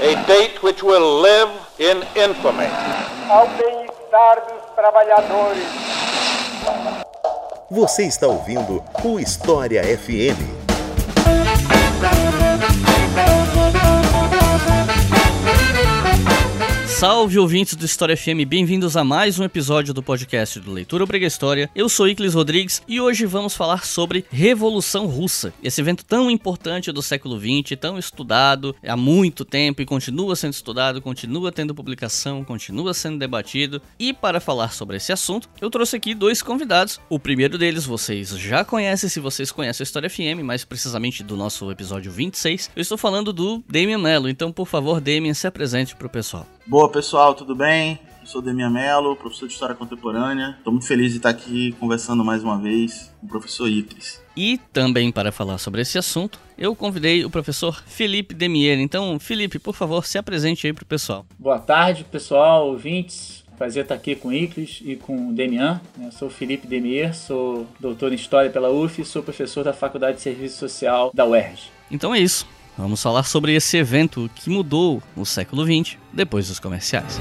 A date which will live in infamy. Ao bem-estar dos trabalhadores. Você está ouvindo o História FM. Salve ouvintes do História FM, bem-vindos a mais um episódio do podcast do Leitura Obriga História. Eu sou Iclis Rodrigues e hoje vamos falar sobre Revolução Russa, esse evento tão importante do século XX, tão estudado há muito tempo e continua sendo estudado, continua tendo publicação, continua sendo debatido. E para falar sobre esse assunto, eu trouxe aqui dois convidados. O primeiro deles vocês já conhecem se vocês conhecem a História FM, mais precisamente do nosso episódio 26. Eu estou falando do Damian Mello, então por favor, Damian, se apresente para o pessoal. Boa pessoal, tudo bem? Eu sou Demian Mello, professor de História Contemporânea. Estou muito feliz de estar aqui conversando mais uma vez com o professor Iclis. E também para falar sobre esse assunto, eu convidei o professor Felipe Demier. Então, Felipe, por favor, se apresente aí para o pessoal. Boa tarde, pessoal, ouvintes. Prazer estar aqui com o Iclis e com o Demian. Eu sou Felipe Demier, sou doutor em História pela UF e sou professor da Faculdade de Serviço Social da UERJ. Então é isso. Vamos falar sobre esse evento que mudou o século XX depois dos comerciais.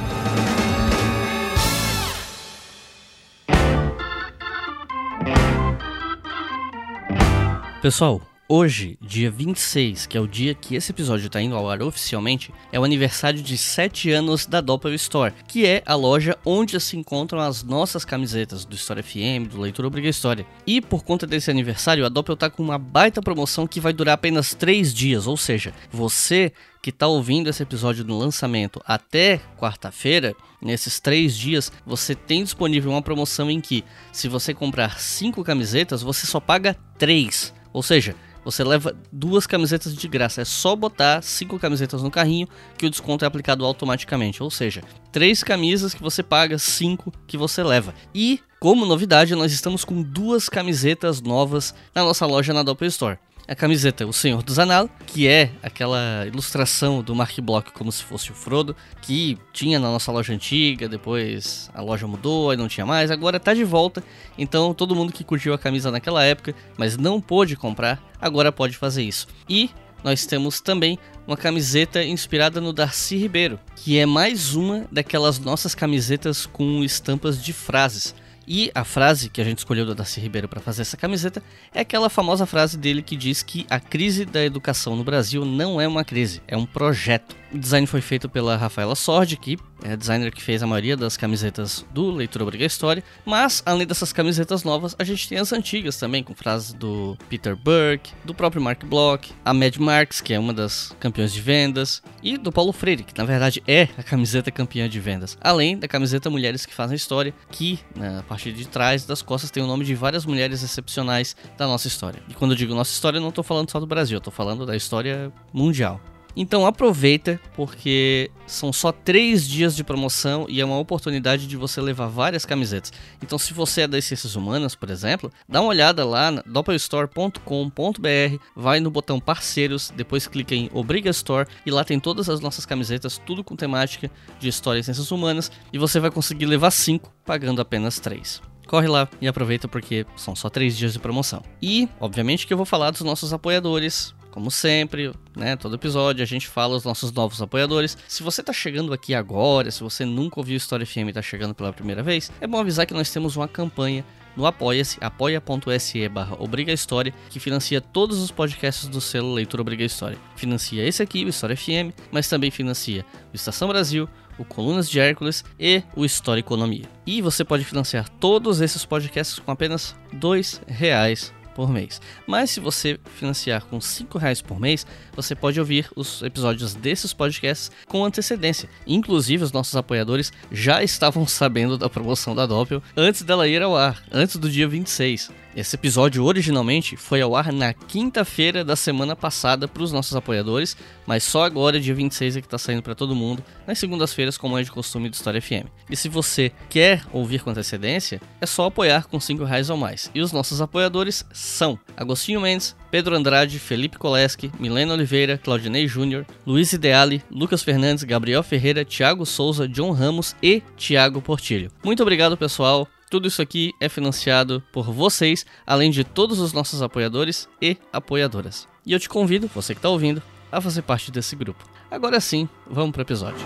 Pessoal, Hoje, dia 26, que é o dia que esse episódio está indo ao ar oficialmente, é o aniversário de 7 anos da Doppel Store, que é a loja onde se encontram as nossas camisetas do História FM, do Leitura Obriga História. E por conta desse aniversário, a Doppel tá com uma baita promoção que vai durar apenas 3 dias, ou seja, você que está ouvindo esse episódio do lançamento até quarta-feira, nesses três dias, você tem disponível uma promoção em que, se você comprar cinco camisetas, você só paga três. Ou seja, você leva duas camisetas de graça. É só botar cinco camisetas no carrinho que o desconto é aplicado automaticamente. Ou seja, três camisas que você paga, cinco que você leva. E, como novidade, nós estamos com duas camisetas novas na nossa loja na Doppel Store a camiseta O Senhor dos Anal, que é aquela ilustração do Mark Block como se fosse o Frodo, que tinha na nossa loja antiga, depois a loja mudou, aí não tinha mais, agora tá de volta. Então todo mundo que curtiu a camisa naquela época, mas não pôde comprar, agora pode fazer isso. E nós temos também uma camiseta inspirada no Darcy Ribeiro, que é mais uma daquelas nossas camisetas com estampas de frases. E a frase que a gente escolheu do Darcy Ribeiro para fazer essa camiseta é aquela famosa frase dele que diz que a crise da educação no Brasil não é uma crise, é um projeto. O design foi feito pela Rafaela Sordi, que é a designer que fez a maioria das camisetas do Leitura Obriga História. Mas, além dessas camisetas novas, a gente tem as antigas também, com frases do Peter Burke, do próprio Mark Bloch, a Mad Marks, que é uma das campeãs de vendas, e do Paulo Freire, que na verdade é a camiseta campeã de vendas. Além da camiseta Mulheres que Fazem História, que na parte de trás das costas tem o nome de várias mulheres excepcionais da nossa história. E quando eu digo nossa história, eu não estou falando só do Brasil, eu tô falando da história mundial. Então aproveita, porque são só três dias de promoção e é uma oportunidade de você levar várias camisetas. Então, se você é das ciências humanas, por exemplo, dá uma olhada lá na doppelstore.com.br, vai no botão parceiros, depois clica em Obriga Store e lá tem todas as nossas camisetas, tudo com temática de história e ciências humanas, e você vai conseguir levar cinco pagando apenas três corre lá e aproveita porque são só três dias de promoção. E, obviamente, que eu vou falar dos nossos apoiadores. Como sempre, né, todo episódio a gente fala os nossos novos apoiadores. Se você está chegando aqui agora, se você nunca ouviu História FM e está chegando pela primeira vez, é bom avisar que nós temos uma campanha no Apoia-se, apoia.se barra Obriga História, que financia todos os podcasts do selo Leitura Obriga História. Financia esse aqui, o História FM, mas também financia o Estação Brasil, o Colunas de Hércules e o História Economia. E você pode financiar todos esses podcasts com apenas dois reais por mês. Mas se você financiar com cinco reais por mês, você pode ouvir os episódios desses podcasts com antecedência. Inclusive, os nossos apoiadores já estavam sabendo da promoção da Doppel antes dela ir ao ar, antes do dia 26. Esse episódio originalmente foi ao ar na quinta-feira da semana passada para os nossos apoiadores, mas só agora, dia 26, é que está saindo para todo mundo, nas segundas-feiras, como é de costume do História FM. E se você quer ouvir com antecedência, é só apoiar com 5 reais ou mais. E os nossos apoiadores são Agostinho Mendes, Pedro Andrade, Felipe Koleski, Milena Oliveira, Claudinei Júnior, Luiz Ideali, Lucas Fernandes, Gabriel Ferreira, Thiago Souza, John Ramos e Thiago Portilho. Muito obrigado, pessoal Tudo isso aqui é financiado por vocês, além de todos os nossos apoiadores e apoiadoras. E eu te convido, você que está ouvindo, a fazer parte desse grupo. Agora sim, vamos para o episódio.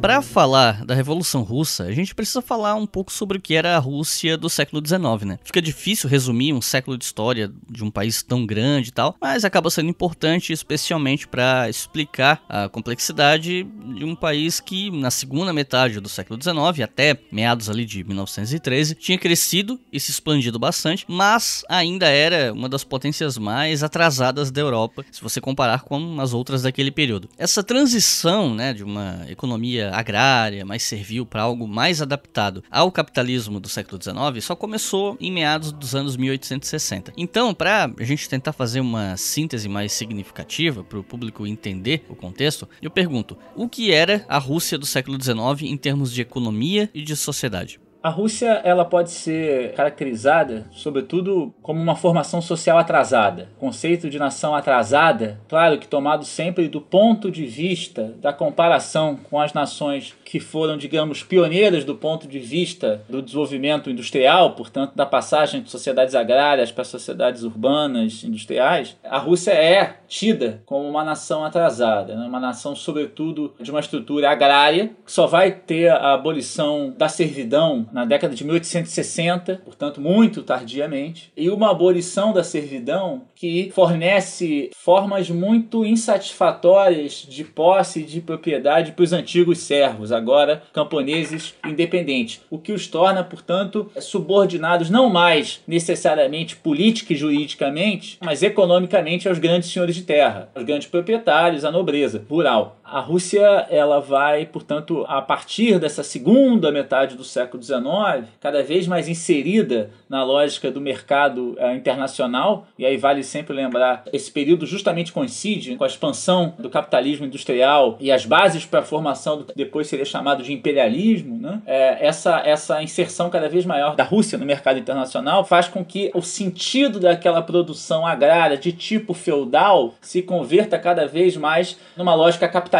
Para falar da Revolução Russa, a gente precisa falar um pouco sobre o que era a Rússia do século XIX, né? Fica difícil resumir um século de história de um país tão grande e tal, mas acaba sendo importante especialmente para explicar a complexidade de um país que na segunda metade do século XIX, até meados ali de 1913, tinha crescido e se expandido bastante, mas ainda era uma das potências mais atrasadas da Europa, se você comparar com as outras daquele período. Essa transição, né, de uma economia agrária, mas serviu para algo mais adaptado ao capitalismo do século XIX, só começou em meados dos anos 1860. Então, para a gente tentar fazer uma síntese mais significativa para o público entender o contexto, eu pergunto: o que era a Rússia do século XIX em termos de economia e de sociedade? A Rússia ela pode ser caracterizada, sobretudo, como uma formação social atrasada. O conceito de nação atrasada, claro que tomado sempre do ponto de vista da comparação com as nações que foram, digamos, pioneiras do ponto de vista do desenvolvimento industrial, portanto, da passagem de sociedades agrárias para sociedades urbanas industriais, a Rússia é tida como uma nação atrasada, né? uma nação, sobretudo, de uma estrutura agrária, que só vai ter a abolição da servidão na década de 1860, portanto, muito tardiamente, e uma abolição da servidão que fornece formas muito insatisfatórias de posse e de propriedade para os antigos servos agora camponeses independentes, o que os torna, portanto, subordinados não mais necessariamente política e juridicamente, mas economicamente aos grandes senhores de terra, aos grandes proprietários, à nobreza rural. A Rússia ela vai, portanto, a partir dessa segunda metade do século XIX, cada vez mais inserida na lógica do mercado uh, internacional, e aí vale sempre lembrar, esse período justamente coincide com a expansão do capitalismo industrial e as bases para a formação do que depois seria chamado de imperialismo, né? É, essa, essa inserção cada vez maior da Rússia no mercado internacional faz com que o sentido daquela produção agrária de tipo feudal se converta cada vez mais numa lógica capitalista.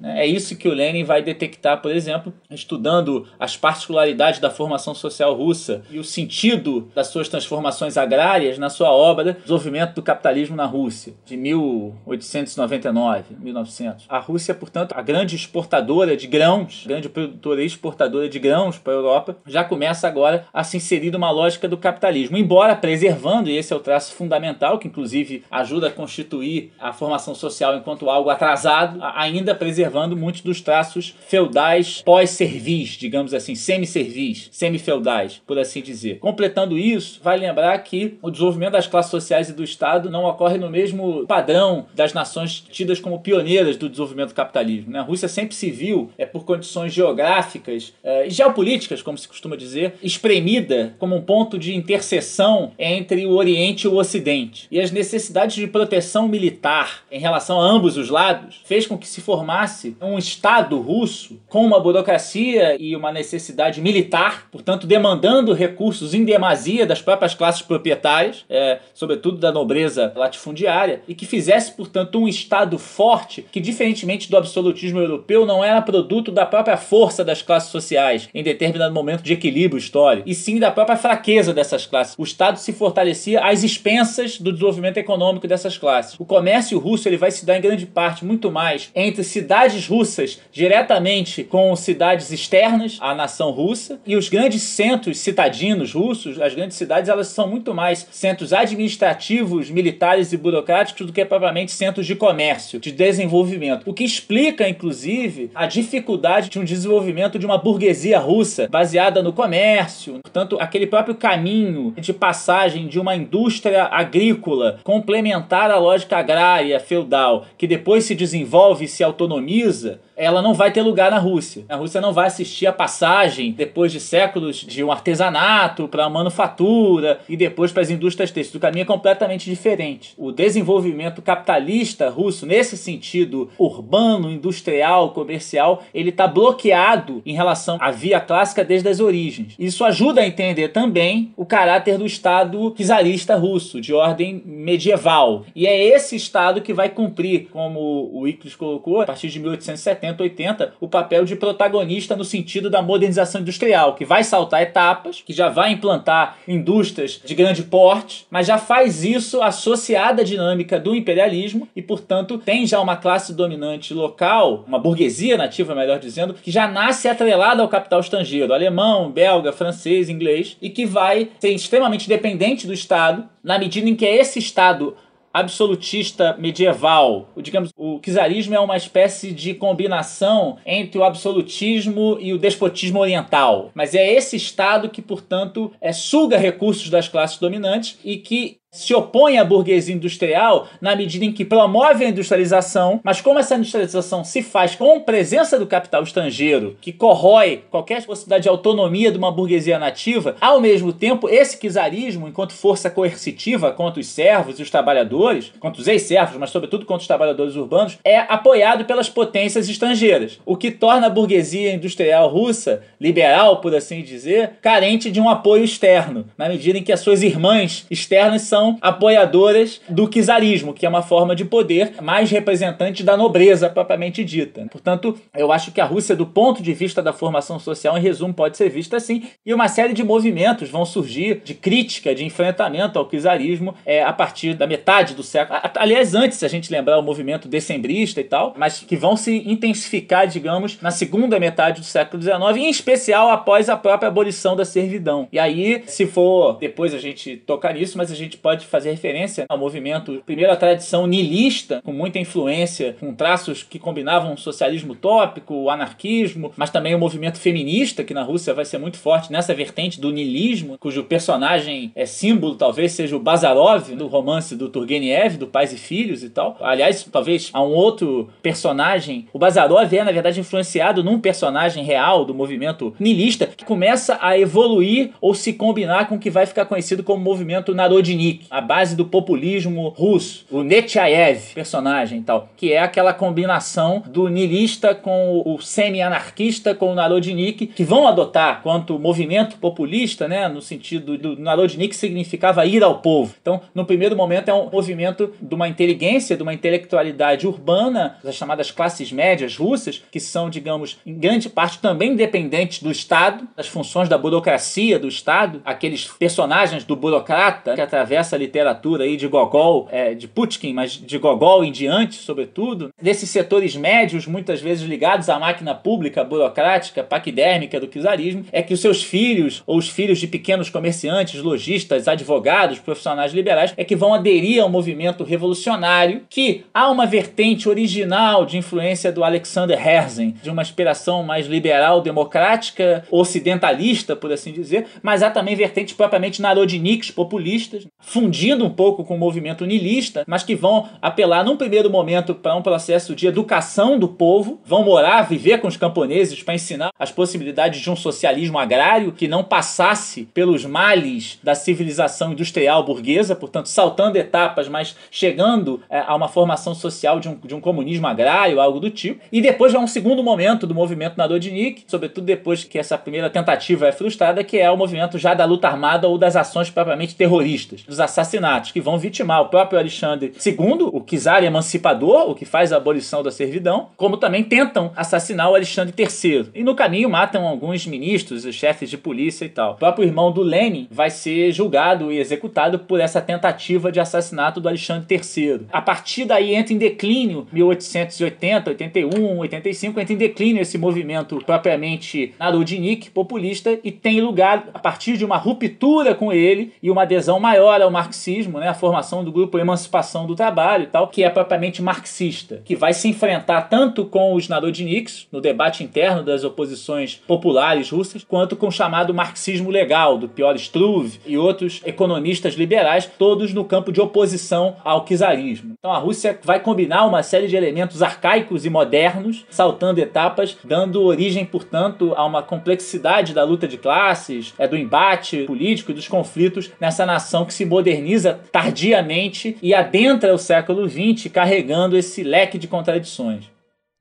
Né? É isso que o Lenin vai detectar, por exemplo, estudando as particularidades da formação social russa e o sentido das suas transformações agrárias na sua obra Desenvolvimento do Capitalismo na Rússia, de 1899, 1900. A Rússia, portanto, a grande exportadora de grãos, grande produtora e exportadora de grãos para a Europa, já começa agora a se inserir numa lógica do capitalismo, embora preservando, e esse é o traço fundamental, que inclusive ajuda a constituir a formação social enquanto algo atrasado, ainda preservando muitos dos traços feudais pós-servis, digamos assim, semi-servis, semi-feudais, por assim dizer. Completando isso, vai lembrar que o desenvolvimento das classes sociais e do Estado não ocorre no mesmo padrão das nações tidas como pioneiras do desenvolvimento do capitalismo. Né? A Rússia sempre se viu, é, por condições geográficas é, e geopolíticas, como se costuma dizer, espremida como um ponto de interseção entre o Oriente e o Ocidente. E as necessidades de proteção militar em relação a ambos os lados fez com que se formasse um Estado russo com uma burocracia e uma necessidade militar, portanto, demandando recursos em demasia das próprias classes proprietárias, é, sobretudo da nobreza latifundiária, e que fizesse, portanto, um Estado forte que, diferentemente do absolutismo europeu, não era produto da própria força das classes sociais em determinado momento de equilíbrio histórico, e sim da própria fraqueza dessas classes. O Estado se fortalecia às expensas do desenvolvimento econômico dessas classes. O comércio russo ele vai se dar em grande parte muito mais entre cidades russas diretamente com cidades externas à nação russa e os grandes centros citadinos russos, as grandes cidades, elas são muito mais centros administrativos, militares e burocráticos do que propriamente centros de comércio, de desenvolvimento. O que explica, inclusive, a dificuldade de um desenvolvimento de uma burguesia russa baseada no comércio, portanto, aquele próprio caminho de passagem de uma indústria agrícola complementar à lógica agrária feudal, que depois se desenvolve se autonomiza, ela não vai ter lugar na Rússia. A Rússia não vai assistir a passagem, depois de séculos, de um artesanato para a manufatura e depois para as indústrias têxteis. O caminho é completamente diferente. O desenvolvimento capitalista russo, nesse sentido urbano, industrial, comercial, ele está bloqueado em relação à via clássica desde as origens. Isso ajuda a entender também o caráter do Estado czarista russo, de ordem medieval. E é esse Estado que vai cumprir, como o Iclis colocou, a partir de 1870, 80, o papel de protagonista no sentido da modernização industrial, que vai saltar etapas, que já vai implantar indústrias de grande porte, mas já faz isso associada à dinâmica do imperialismo e, portanto, tem já uma classe dominante local, uma burguesia nativa, melhor dizendo, que já nasce atrelada ao capital estrangeiro, alemão, belga, francês, inglês, e que vai ser extremamente dependente do Estado, na medida em que esse Estado absolutista medieval. O, digamos, o czarismo é uma espécie de combinação entre o absolutismo e o despotismo oriental. Mas é esse Estado que, portanto, é, suga recursos das classes dominantes e que se opõe à burguesia industrial na medida em que promove a industrialização, mas como essa industrialização se faz com presença do capital estrangeiro, que corrói qualquer possibilidade de autonomia de uma burguesia nativa, ao mesmo tempo, esse czarismo, enquanto força coercitiva contra os servos e os trabalhadores, contra os ex-servos, mas sobretudo contra os trabalhadores urbanos, é apoiado pelas potências estrangeiras, o que torna a burguesia industrial russa, liberal por assim dizer, carente de um apoio externo, na medida em que as suas irmãs externas são são apoiadoras do czarismo, que é uma forma de poder mais representante da nobreza propriamente dita. Portanto, eu acho que a Rússia, do ponto de vista da formação social, em resumo, pode ser vista assim, e uma série de movimentos vão surgir de crítica, de enfrentamento ao czarismo é, a partir da metade do século. Aliás, antes, se a gente lembrar o movimento decembrista e tal, mas que vão se intensificar, digamos, na segunda metade do século XIX, em especial após a própria abolição da servidão. E aí, se for depois a gente tocar nisso, mas a gente pode fazer referência ao movimento, primeiro a tradição nihilista, com muita influência, com traços que combinavam socialismo utópico, anarquismo, mas também o movimento feminista, que na Rússia vai ser muito forte nessa vertente do nihilismo, cujo personagem é símbolo talvez seja o Bazarov, do romance do Turgenev, do Pais e Filhos e tal. Aliás, talvez há um outro personagem. O Bazarov é, na verdade, influenciado num personagem real do movimento nihilista que começa a evoluir ou se combinar com o que vai ficar conhecido como movimento Narodnik a base do populismo russo, o Nechayev, personagem e tal, que é aquela combinação do niilista com o semi-anarquista com o Narodnik, que vão adotar quanto movimento populista, né, no sentido do Narodnik significava ir ao povo. Então, no primeiro momento é um movimento de uma inteligência, de uma intelectualidade urbana, das chamadas classes médias russas, que são, digamos, em grande parte também dependentes do Estado, das funções da burocracia do Estado, aqueles personagens do burocrata que atravessa essa literatura aí de Gogol, é, de Pushkin, mas de Gogol em diante, sobretudo, desses setores médios, muitas vezes ligados à máquina pública, burocrática, paquidérmica do czarismo, é que os seus filhos, ou os filhos de pequenos comerciantes, lojistas, advogados, profissionais liberais, é que vão aderir ao movimento revolucionário, que há uma vertente original de influência do Alexander Herzen, de uma inspiração mais liberal, democrática, ocidentalista, por assim dizer, mas há também vertentes propriamente narodniks, populistas, fundindo um pouco com o movimento niilista, mas que vão apelar num primeiro momento para um processo de educação do povo, vão morar, viver com os camponeses para ensinar as possibilidades de um socialismo agrário que não passasse pelos males da civilização industrial burguesa, portanto, saltando etapas, mas chegando é, a uma formação social de um, de um comunismo agrário, algo do tipo. E depois vai um segundo momento do movimento Narodnik, sobretudo depois que essa primeira tentativa é frustrada, que é o movimento já da luta armada ou das ações propriamente terroristas, dos assassinatos que vão vitimar o próprio Alexandre II, o czar emancipador, o que faz a abolição da servidão, como também tentam assassinar o Alexandre III. E no caminho matam alguns ministros, os chefes de polícia e tal. O próprio irmão do Lenin vai ser julgado e executado por essa tentativa de assassinato do Alexandre III. A partir daí entra em declínio 1880, 81, 85, entra em declínio esse movimento propriamente narodnik, populista, e tem lugar a partir de uma ruptura com ele e uma adesão maior a uma marxismo, né, a formação do grupo Emancipação do Trabalho e tal, que é propriamente marxista, que vai se enfrentar tanto com os narodniks, no debate interno das oposições populares russas, quanto com o chamado marxismo legal, do Piotr Struve e outros economistas liberais, todos no campo de oposição ao czarismo. Então a Rússia vai combinar uma série de elementos arcaicos e modernos, saltando etapas, dando origem, portanto, a uma complexidade da luta de classes, é do embate político e dos conflitos nessa nação que se moderniza tardiamente e adentra o século XX carregando esse leque de contradições.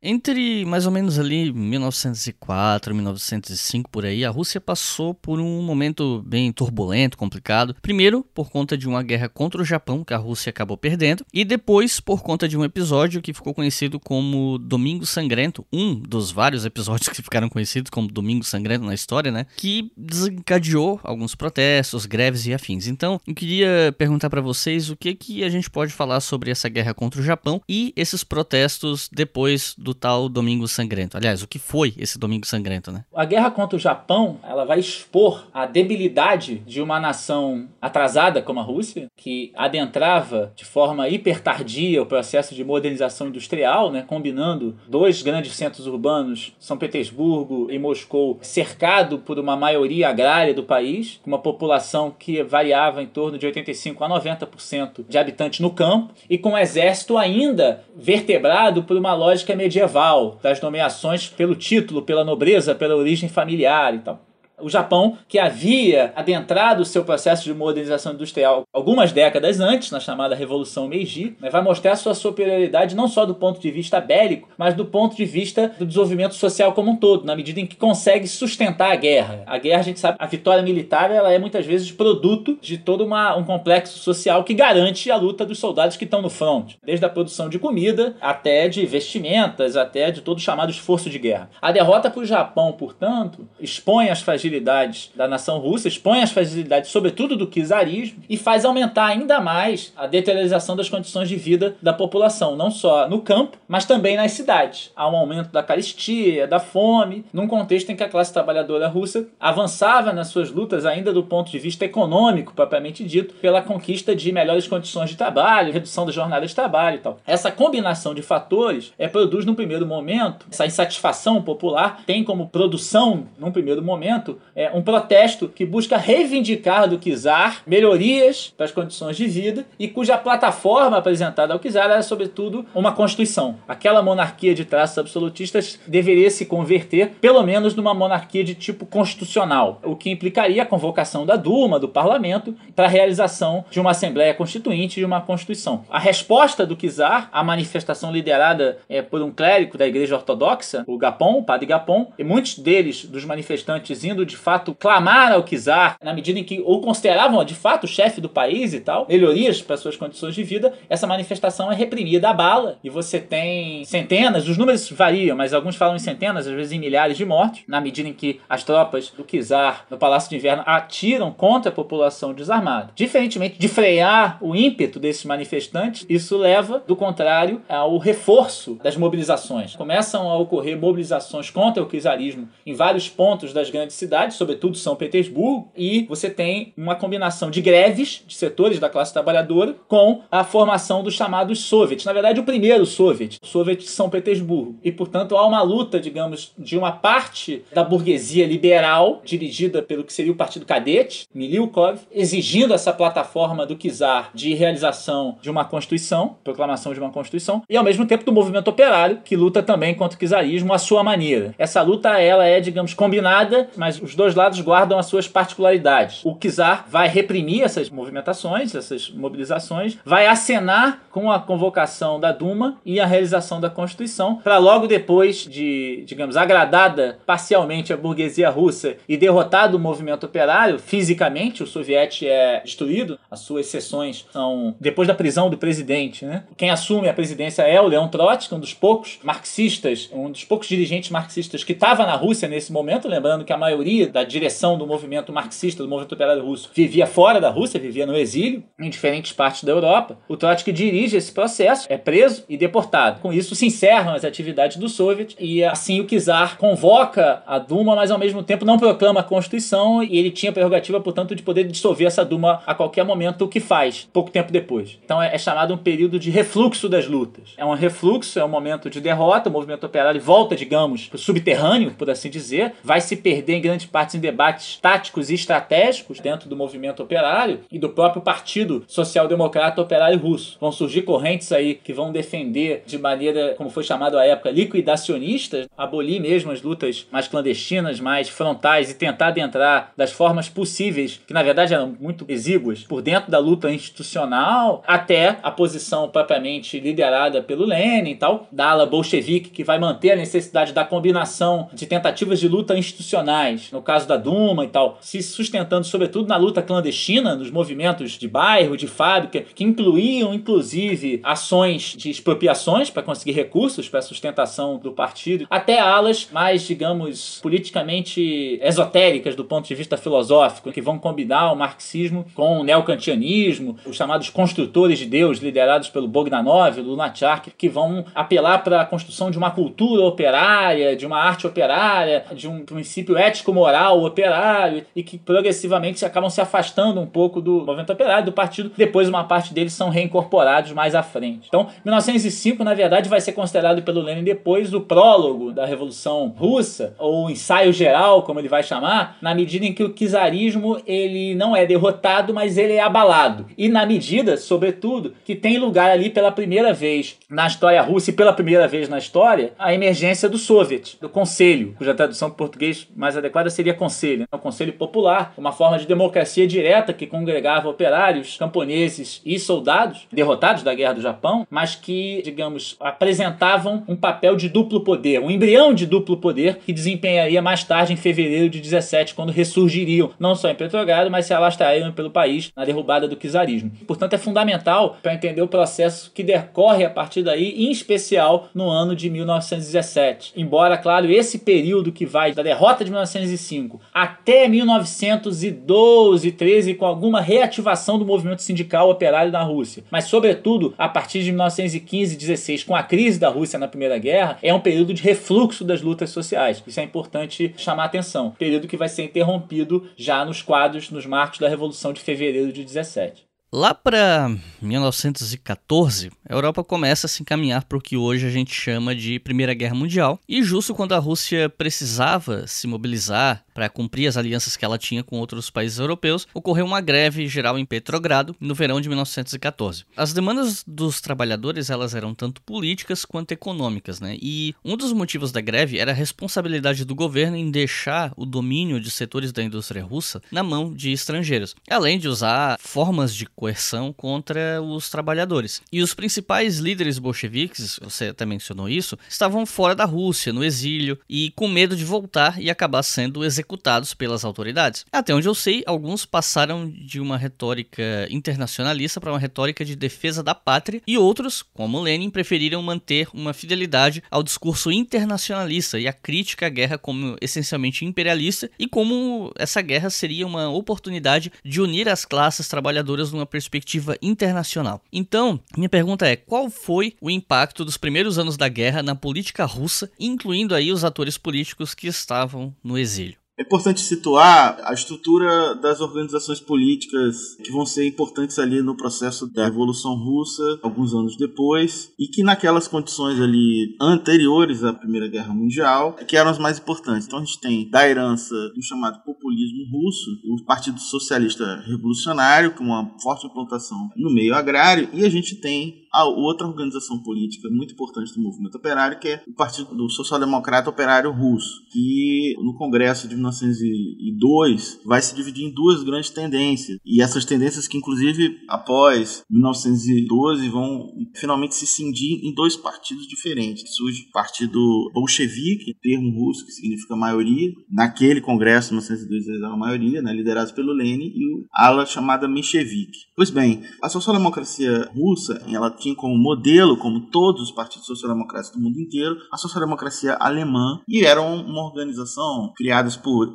Entre mais ou menos ali 1904, 1905 por aí, a Rússia passou por um momento bem turbulento, complicado. Primeiro, por conta de uma guerra contra o Japão que a Rússia acabou perdendo, e depois por conta de um episódio que ficou conhecido como Domingo Sangrento, um dos vários episódios que ficaram conhecidos como Domingo Sangrento na história, né? Que desencadeou alguns protestos, greves e afins. Então, eu queria perguntar para vocês o que que a gente pode falar sobre essa guerra contra o Japão e esses protestos depois do tal Domingo Sangrento. Aliás, o que foi esse Domingo Sangrento, né? A guerra contra o Japão, ela vai expor a debilidade de uma nação atrasada como a Rússia, que adentrava de forma hiper tardia o processo de modernização industrial, né, combinando dois grandes centros urbanos, São Petersburgo e Moscou, cercado por uma maioria agrária do país, com uma população que variava em torno de 85 a 90% de habitantes no campo, e com um exército ainda vertebrado por uma lógica medieval medieval, das nomeações pelo título, pela nobreza, pela origem familiar e tal. O Japão, que havia adentrado o seu processo de modernização industrial algumas décadas antes, na chamada Revolução Meiji, né, vai mostrar sua superioridade não só do ponto de vista bélico, mas do ponto de vista do desenvolvimento social como um todo, na medida em que consegue sustentar a guerra. A guerra, a gente sabe, a vitória militar ela é muitas vezes produto de todo uma, um complexo social que garante a luta dos soldados que estão no front, desde a produção de comida até de vestimentas, até de todo o chamado esforço de guerra. A derrota para o Japão, portanto, expõe as fragilidades fragilidades da nação russa, expõe as fragilidades, sobretudo do czarismo, e faz aumentar ainda mais a deteriorização das condições de vida da população, não só no campo, mas também nas cidades. Há um aumento da carestia, da fome, num contexto em que a classe trabalhadora russa avançava nas suas lutas, ainda do ponto de vista econômico, propriamente dito, pela conquista de melhores condições de trabalho, redução da jornada de trabalho e tal. Essa combinação de fatores é, produz, num primeiro momento, essa insatisfação popular tem como produção, num primeiro momento, é, um protesto que busca reivindicar do Kizar melhorias para as condições de vida e cuja plataforma apresentada ao Kizar era, sobretudo, uma constituição. Aquela monarquia de traços absolutistas deveria se converter, pelo menos, numa monarquia de tipo constitucional, o que implicaria a convocação da Duma, do parlamento, para a realização de uma Assembleia Constituinte e uma Constituição. A resposta do Kizar à manifestação liderada é, por um clérigo da Igreja Ortodoxa, o Gapon, o padre Gapon, e muitos deles, dos manifestantes, indo de fato clamar ao czar, na medida em que o consideravam de fato chefe do país e tal, melhorias para suas condições de vida, essa manifestação é reprimida à bala e você tem centenas, os números variam, mas alguns falam em centenas, às vezes em milhares de mortes, na medida em que as tropas do czar no Palácio de Inverno atiram contra a população desarmada. Diferentemente de frear o ímpeto desses manifestantes, isso leva, do contrário, ao reforço das mobilizações. Começam a ocorrer mobilizações contra o czarismo em vários pontos das grandes cidades sobretudo São Petersburgo, e você tem uma combinação de greves de setores da classe trabalhadora com a formação dos chamados soviets. Na verdade, o primeiro soviet, o soviet de São Petersburgo. E, portanto, há uma luta, digamos, de uma parte da burguesia liberal, dirigida pelo que seria o Partido Cadete, Miliukov, exigindo essa plataforma do czar de realização de uma constituição, proclamação de uma constituição, e ao mesmo tempo do movimento operário, que luta também contra o czarismo à sua maneira. Essa luta, ela é, digamos, combinada, mas os dois lados guardam as suas particularidades. O Kizar vai reprimir essas movimentações, essas mobilizações, vai acenar com a convocação da Duma e a realização da Constituição, para logo depois de, digamos, agradada parcialmente a burguesia russa e derrotado o movimento operário, fisicamente, o soviete é destruído, as suas sessões são depois da prisão do presidente. Né? Quem assume a presidência é o Leon Trotsky, um dos poucos marxistas, um dos poucos dirigentes marxistas que estava na Rússia nesse momento, lembrando que a maioria maioria da direção do movimento marxista, do movimento operário russo, vivia fora da Rússia, vivia no exílio, em diferentes partes da Europa. O Trotsky dirige esse processo, é preso e deportado. Com isso se encerram as atividades do Soviet e assim o czar convoca a Duma, mas ao mesmo tempo não proclama a Constituição e ele tinha a prerrogativa, portanto, de poder dissolver essa Duma a qualquer momento, o que faz pouco tempo depois. Então é, é chamado um período de refluxo das lutas. É um refluxo, é um momento de derrota, o movimento operário volta, digamos, para o subterrâneo, por assim dizer, vai se perder em grande parte em debates táticos e estratégicos dentro do movimento operário e do próprio Partido Social Democrata Operário Russo. Vão surgir correntes aí que vão defender de maneira, como foi chamado à época, liquidacionista, abolir mesmo as lutas mais clandestinas, mais frontais e tentar adentrar das formas possíveis, que na verdade eram muito exíguas, por dentro da luta institucional, até a posição propriamente liderada pelo Lenin e tal, da ala bolchevique, que vai manter a necessidade da combinação de tentativas de luta institucionais, no caso da Duma e tal, se sustentando sobretudo na luta clandestina, nos movimentos de bairro, de fábrica, que incluíam inclusive ações de expropriações para conseguir recursos para a sustentação do partido, até alas mais, digamos, politicamente esotéricas do ponto de vista filosófico, que vão combinar o marxismo com o neocantianismo, os chamados construtores de Deus, liderados pelo Bogdanov, Lunáchar, que vão apelar para a construção de uma cultura operária, de uma arte operária, de um princípio ético-moral operário, e que progressivamente acabam se afastando um pouco do movimento operário, do partido. Depois, uma parte deles são reincorporados mais à frente. Então, 1905, na verdade, vai ser considerado pelo Lenin depois o prólogo da Revolução Russa, ou ensaio geral, como ele vai chamar, na medida em que o czarismo ele não é derrotado, mas ele é abalado. E na medida, sobretudo, que tem lugar ali pela primeira vez na história russa e pela primeira vez na história, a emergência do Soviet, do Conselho, cuja tradução para português mais adequada seria Conselho, né? o Conselho Popular, uma forma de democracia direta que congregava operários, camponeses e soldados derrotados da Guerra do Japão, mas que, digamos, apresentavam um papel de duplo poder, um embrião de duplo poder que desempenharia mais tarde em fevereiro de 17, quando ressurgiriam, não só em Petrogrado, mas se alastrariam pelo país na derrubada do czarismo. Portanto, é fundamental para entender o processo que decorre a partir daí, em especial no ano de 1917. Embora, claro, esse período que vai da derrota de 1905 até 1912, 13, com alguma reativação do movimento sindical operário na Rússia, mas sobretudo a partir de 1915 16, com a crise da Rússia na Primeira Guerra, é um período de refluxo das lutas sociais. Isso é importante chamar a atenção. Período que vai ser interrompido já nos quadros, nos marcos da Revolução de Fevereiro de 17. Lá para 1914, a Europa começa a se encaminhar para o que hoje a gente chama de Primeira Guerra Mundial, e justo quando a Rússia precisava se mobilizar para cumprir as alianças que ela tinha com outros países europeus, ocorreu uma greve geral em Petrogrado no verão de 1914. As demandas dos trabalhadores elas eram tanto políticas quanto econômicas, né? E um dos motivos da greve era a responsabilidade do governo em deixar o domínio de setores da indústria russa na mão de estrangeiros, além de usar formas de coerção contra os trabalhadores. E os principais líderes bolcheviques, você até mencionou isso, estavam fora da Rússia, no exílio e com medo de voltar e acabar sendo executados pelas autoridades. Até onde eu sei, alguns passaram de uma retórica internacionalista para uma retórica de defesa da pátria, e outros, como Lenin, preferiram manter uma fidelidade ao discurso internacionalista e a crítica à guerra como essencialmente imperialista e como essa guerra seria uma oportunidade de unir as classes trabalhadoras numa perspectiva internacional. Então, minha pergunta é: qual foi o impacto dos primeiros anos da guerra na política russa, incluindo aí os atores políticos que estavam no exílio? É importante situar a estrutura das organizações políticas que vão ser importantes ali no processo da Revolução Russa, alguns anos depois, e que naquelas condições ali anteriores à Primeira Guerra Mundial, que eram as mais importantes. Então a gente tem da herança do chamado populismo russo, o Partido Socialista Revolucionário, com uma forte implantação no meio agrário, e a gente tem a outra organização política muito importante do movimento operário, que é o Partido do Social Democrata Operário Russo, que no Congresso de 1902 vai se dividir em duas grandes tendências. E essas tendências que, inclusive, após 1912, vão finalmente se cindir em dois partidos diferentes. Surge o Partido Bolchevique, termo russo que significa maioria. Naquele Congresso de 1902 era a maioria, né, liderado pelo Lenin, e o ala chamada Menchevique. Pois bem, a social-democracia russa ela como modelo, como todos os partidos social-democratas do mundo inteiro, a social-democracia alemã, e era uma organização criada por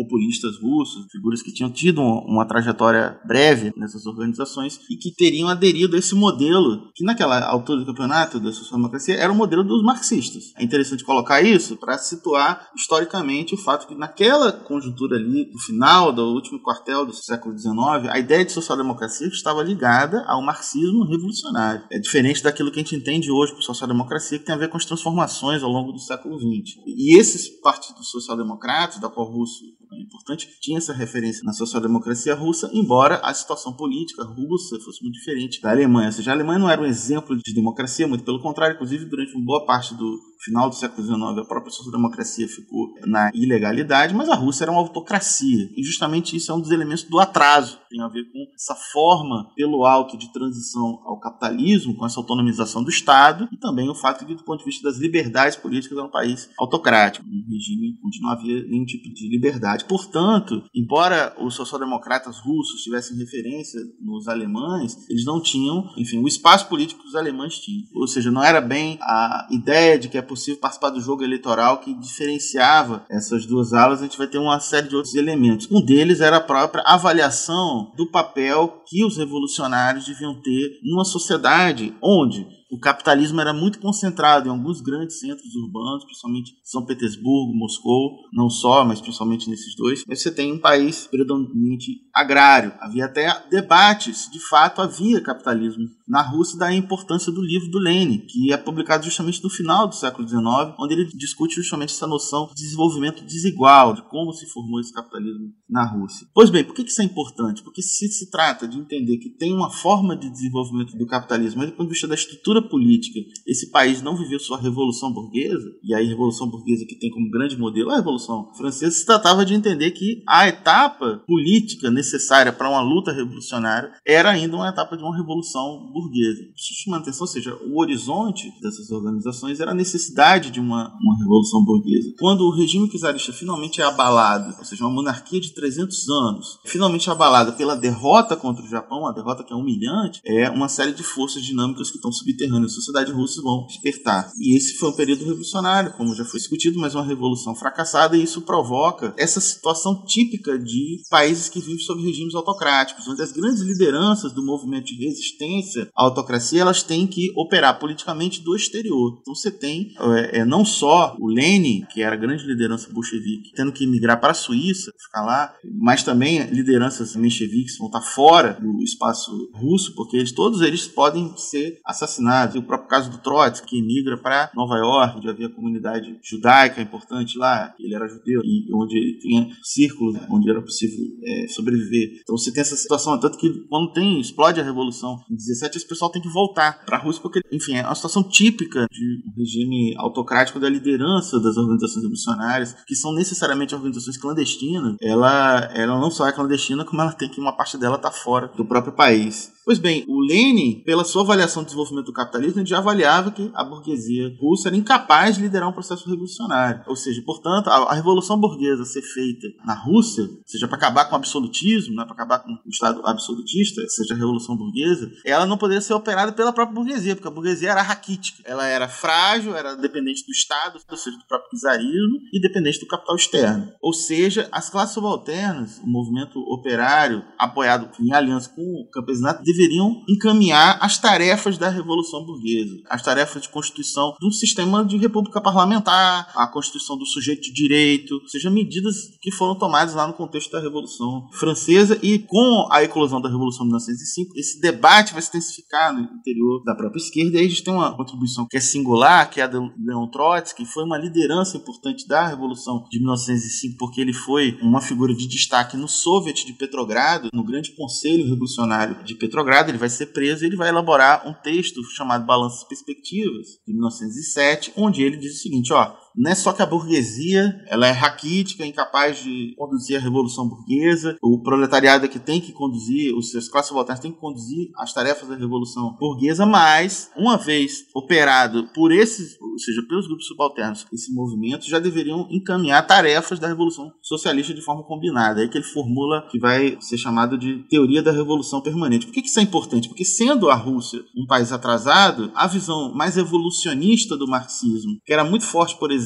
ex-populistas russos, figuras que tinham tido uma trajetória breve nessas organizações e que teriam aderido a esse modelo, que naquela altura do campeonato da social-democracia era o modelo dos marxistas. É interessante colocar isso para situar historicamente o fato que naquela conjuntura ali, no final do último quartel do século XIX, a ideia de social-democracia estava ligada ao marxismo revolucionário. É diferente daquilo que a gente entende hoje por social-democracia, que tem a ver com as transformações ao longo do século XX. E esses partidos social-democratas, da qual o Russo é importante, tinha essa referência na social-democracia russa, embora a situação política russa fosse muito diferente da Alemanha. Ou seja, a Alemanha não era um exemplo de democracia, muito pelo contrário, inclusive durante uma boa parte do final do século XIX a própria social-democracia ficou na ilegalidade, mas a Rússia era uma autocracia. E justamente isso é um dos elementos do atraso, tem a ver com essa forma pelo alto de transição ao capitalismo, com essa autonomização do Estado, e também o fato de, do ponto de vista das liberdades políticas, era um país autocrático, um regime onde não havia nenhum tipo de liberdade. Portanto, embora os social-democratas russos tivessem referência nos alemães, eles não tinham, enfim, o espaço político que os alemães tinham. Ou seja, não era bem a ideia de que a possível participar do jogo eleitoral que diferenciava essas duas alas, a gente vai ter uma série de outros elementos. Um deles era a própria avaliação do papel que os revolucionários deviam ter numa sociedade onde o capitalismo era muito concentrado em alguns grandes centros urbanos, principalmente São Petersburgo, Moscou, não só, mas principalmente nesses dois. Mas você tem um país predominantemente agrário. Havia até debates, de fato havia capitalismo na Rússia, daí a importância do livro do Lenin, que é publicado justamente no final do século XIX, onde ele discute justamente essa noção de desenvolvimento desigual, de como se formou esse capitalismo na Rússia. Pois bem, por que isso é importante? Porque se se trata de entender que tem uma forma de desenvolvimento do capitalismo, mas do ponto de vista da estrutura política, esse país não viveu sua revolução burguesa, e aí a revolução burguesa que tem como grande modelo a revolução francesa, se tratava de entender que a etapa política necessária para uma luta revolucionária era ainda uma etapa de uma revolução burguesa. Isso chama atenção, ou seja, o horizonte dessas organizações era a necessidade de uma, uma revolução burguesa. Quando o regime czarista finalmente é abalado, ou seja, uma monarquia de 300 anos, finalmente abalada pela derrota contra o Japão, uma derrota que é humilhante, é uma série de forças dinâmicas que estão subterrâneas da sociedade russa vão despertar. E esse foi um período revolucionário, como já foi discutido, mas uma revolução fracassada, e isso provoca essa situação típica de países que vivem sob regimes autocráticos, onde as grandes lideranças do movimento de resistência à autocracia elas têm que operar politicamente do exterior. Então você tem é, é, não só o Lenin, que era grande liderança bolchevique, tendo que migrar para a Suíça, ficar lá, mas também lideranças mencheviques vão estar fora do espaço russo, porque eles, todos eles podem ser assassinados o próprio caso do Trotsky, que migra para Nova York, onde havia comunidade judaica importante lá, ele era judeu, e onde ele tinha círculos onde era possível é, sobreviver. Então você tem essa situação, tanto que quando tem, explode a Revolução em 17, esse pessoal tem que voltar para a Rússia, porque, enfim, é uma situação típica de um regime autocrático da liderança das organizações revolucionárias, que são necessariamente organizações clandestinas. Ela, ela não só é clandestina, como ela tem que uma parte dela tá fora do próprio país. Pois bem, o Lenin, pela sua avaliação do desenvolvimento do capitalismo, já avaliava que a burguesia russa era incapaz de liderar um processo revolucionário. Ou seja, portanto, a, a revolução burguesa ser feita na Rússia, seja para acabar com o absolutismo, né, para acabar com o Estado absolutista, seja a revolução burguesa, ela não poderia ser operada pela própria burguesia, porque a burguesia era raquítica. Ela era frágil, era dependente do Estado, ou seja, do próprio czarismo, e dependente do capital externo. Ou seja, as classes subalternas, o movimento operário, apoiado em aliança com o campesinato, deveriam encaminhar as tarefas da Revolução Burguesa, as tarefas de constituição de um sistema de república parlamentar, a constituição do sujeito de direito, ou seja, medidas que foram tomadas lá no contexto da Revolução Francesa. E com a eclosão da Revolução de 1905, esse debate vai se intensificar no interior da própria esquerda. E aí a gente tem uma contribuição que é singular, que é a de Leon Trotsky, que foi uma liderança importante da Revolução de 1905 porque ele foi uma figura de destaque no Soviet de Petrogrado, no grande conselho revolucionário de Petrogrado retrogrado, ele vai ser preso e ele vai elaborar um texto chamado Balanças Perspectivas, de 1907, onde ele diz o seguinte, ó, não é só que a burguesia ela é raquítica, incapaz de conduzir a revolução burguesa, o proletariado é que tem que conduzir, os seus classes votantes têm que conduzir as tarefas da revolução burguesa, mas uma vez operado por esses seja, pelos grupos subalternos, esse movimento já deveriam encaminhar tarefas da Revolução Socialista de forma combinada. É que ele formula que vai ser chamado de teoria da revolução permanente. Por que isso é importante? Porque sendo a Rússia um país atrasado, a visão mais evolucionista do marxismo, que era muito forte, por exemplo,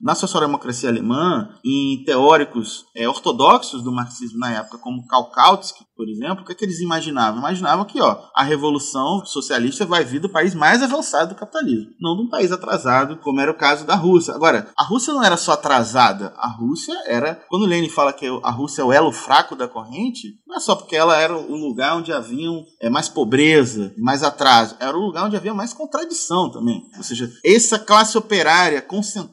na social-democracia alemã, em teóricos é, ortodoxos do marxismo na época, como Karl Kautsky, por exemplo, o que, é que eles imaginavam? Imaginavam que ó, a revolução socialista vai vir do país mais avançado do capitalismo, não de um país atrasado, como era o caso da Rússia. Agora, a Rússia não era só atrasada, a Rússia era. Quando Lenin fala que a Rússia é o elo fraco da corrente, não é só porque ela era o lugar onde haviam é, mais pobreza, mais atraso, era o lugar onde havia mais contradição também. Ou seja, essa classe operária concentrada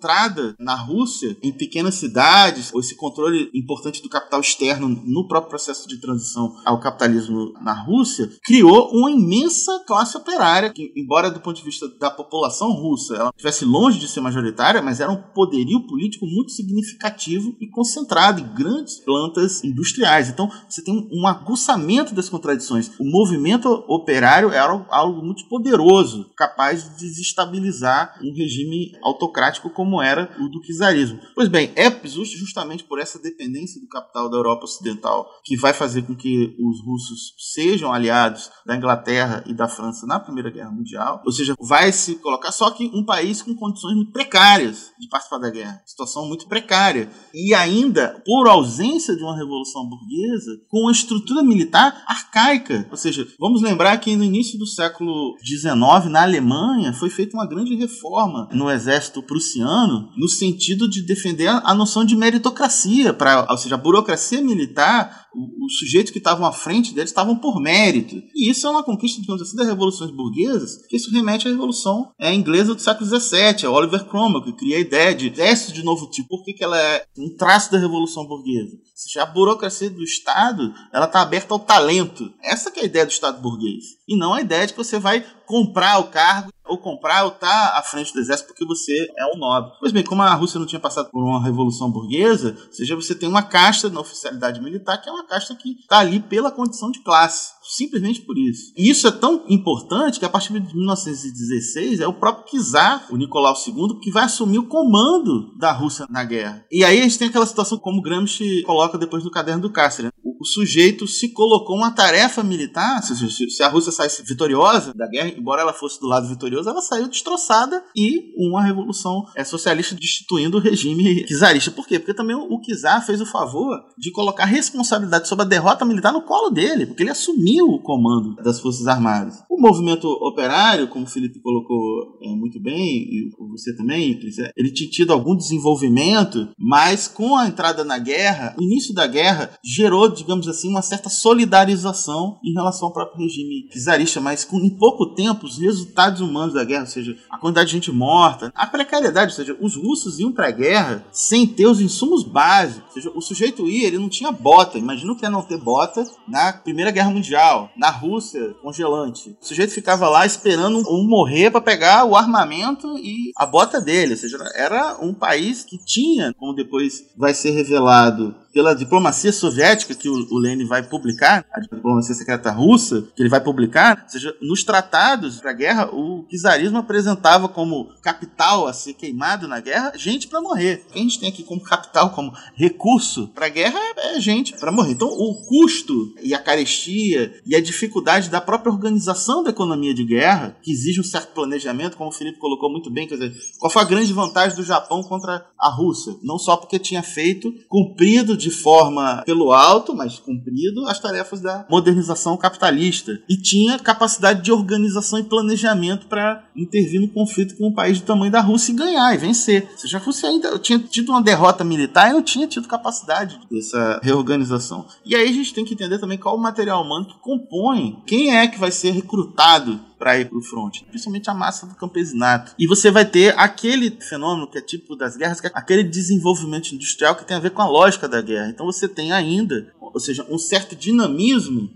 na Rússia, em pequenas cidades, esse controle importante do capital externo no próprio processo de transição ao capitalismo na Rússia, criou uma imensa classe operária, que, embora do ponto de vista da população russa ela estivesse longe de ser majoritária, mas era um poderio político muito significativo e concentrado em grandes plantas industriais. Então, você tem um aguçamento das contradições. O movimento operário era algo muito poderoso, capaz de desestabilizar um regime autocrático como era o do czarismo. Pois bem, é justamente por essa dependência do capital da Europa Ocidental que vai fazer com que os russos sejam aliados da Inglaterra e da França na Primeira Guerra Mundial, ou seja, vai se colocar só que um país com condições muito precárias de participar da guerra, situação muito precária, e ainda por ausência de uma revolução burguesa, com uma estrutura militar arcaica, ou seja, vamos lembrar que no início do século XIX na Alemanha foi feita uma grande reforma no exército prussiano no sentido de defender a noção de meritocracia, para, ou seja, a burocracia militar os sujeitos que estavam à frente deles estavam por mérito. E isso é uma conquista, digamos assim, das revoluções burguesas, que isso remete à revolução é, inglesa do século XVII, a Oliver Cromwell, que cria a ideia de exército de novo tipo. Por que, que ela é um traço da revolução burguesa? Ou seja, a burocracia do Estado ela está aberta ao talento. Essa é a ideia do Estado burguês. E não a ideia de que você vai comprar o cargo ou comprar ou tá à frente do exército porque você é um nobre. Pois bem, como a Rússia não tinha passado por uma revolução burguesa, ou seja, você tem uma casta na oficialidade militar que é uma casta que está ali pela condição de classe. Simplesmente por isso. E isso é tão importante que a partir de 1916 é o próprio czar, o Nicolau II, que vai assumir o comando da Rússia na guerra. E aí a gente tem aquela situação como Gramsci coloca depois no caderno do Cáceres. Né? O, sujeito se colocou uma tarefa militar, se, a Rússia saísse vitoriosa da guerra, embora ela fosse do lado vitorioso, ela saiu destroçada e uma revolução é, socialista destituindo o regime czarista. Por quê? Porque também o czar fez o favor de colocar responsabilidade sobre a derrota militar no colo dele, porque ele assumiu o comando das Forças Armadas. O movimento operário, como o Felipe colocou é, muito bem, e você também, ele tinha tido algum desenvolvimento, mas com a entrada na guerra, o início da guerra gerou, digamos assim, uma certa solidarização em relação ao próprio regime czarista, mas com, em pouco tempo os resultados humanos da guerra, ou seja, a quantidade de gente morta, a precariedade, ou seja, os russos iam para a guerra sem ter os insumos básicos, ou seja, o sujeito ia, ele não tinha bota, imagina o que é não ter bota na Primeira Guerra Mundial, na Rússia, congelante. O sujeito ficava lá esperando um morrer para pegar o armamento e a bota dele, ou seja, era um país que tinha, como depois vai ser revelado, pela diplomacia soviética que o, o Lenin vai publicar, a diplomacia secreta russa que ele vai publicar, ou seja, nos tratados para a guerra, o czarismo apresentava como capital a ser queimado na guerra gente para morrer. O que a gente tem aqui como capital, como recurso para a guerra é, é gente para morrer. Então, o custo e a carestia e a dificuldade da própria organização da economia de guerra, que exige um certo planejamento, como o Felipe colocou muito bem, quer dizer, qual foi a grande vantagem do Japão contra a Rússia? Não só porque tinha feito, cumprido de de forma pelo alto, mas cumprido, as tarefas da modernização capitalista. E tinha capacidade de organização e planejamento para intervir no conflito com um país do tamanho da Rússia e ganhar e vencer. Seja, a Rússia ainda tinha tido uma derrota militar e não tinha tido capacidade dessa reorganização. E aí a gente tem que entender também qual o material humano que compõe, quem é que vai ser recrutado para ir para o front, principalmente a massa do campesinato. E você vai ter aquele fenômeno que é tipo das guerras, que é aquele desenvolvimento industrial que tem a ver com a lógica da guerra. Então você tem ainda, ou seja, um certo dinamismo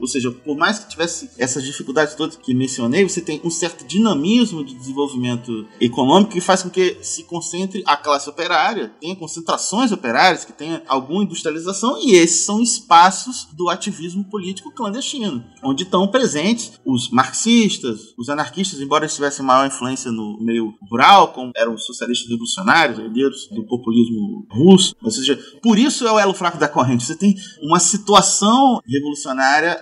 ou seja, por mais que tivesse essas dificuldades todas que mencionei, você tem um certo dinamismo de desenvolvimento econômico que faz com que se concentre a classe operária, tenha concentrações operárias, que tenha alguma industrialização, e esses são espaços do ativismo político clandestino, onde estão presentes os marxistas, os anarquistas, embora eles tivessem maior influência no meio rural, como eram os socialistas revolucionários, herdeiros do populismo russo, ou seja, por isso é o elo fraco da corrente. Você tem uma situação revolucionária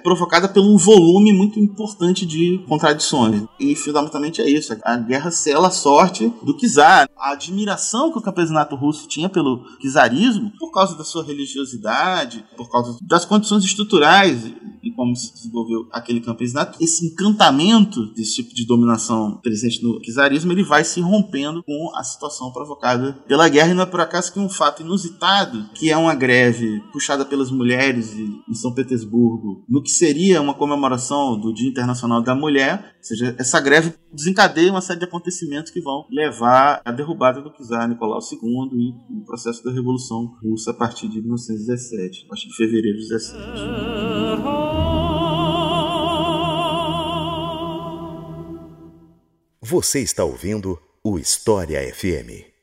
provocada por um volume muito importante de contradições. E fundamentalmente é isso. A guerra sela a sorte do czar. A admiração que o campesinato russo tinha pelo czarismo, por causa da sua religiosidade, por causa das condições estruturais e como se desenvolveu aquele campesinato, esse encantamento desse tipo de dominação presente no czarismo, ele vai se rompendo com a situação provocada pela guerra. E não é por acaso que um fato inusitado, que é uma greve puxada pelas mulheres em São Petersburgo, no que seria uma comemoração do Dia Internacional da Mulher, ou seja, essa greve desencadeia uma série de acontecimentos que vão levar à derrubada do czar Nicolau II e o processo da Revolução Russa a partir de 1917, a partir de fevereiro de 17. Você está ouvindo o História FM.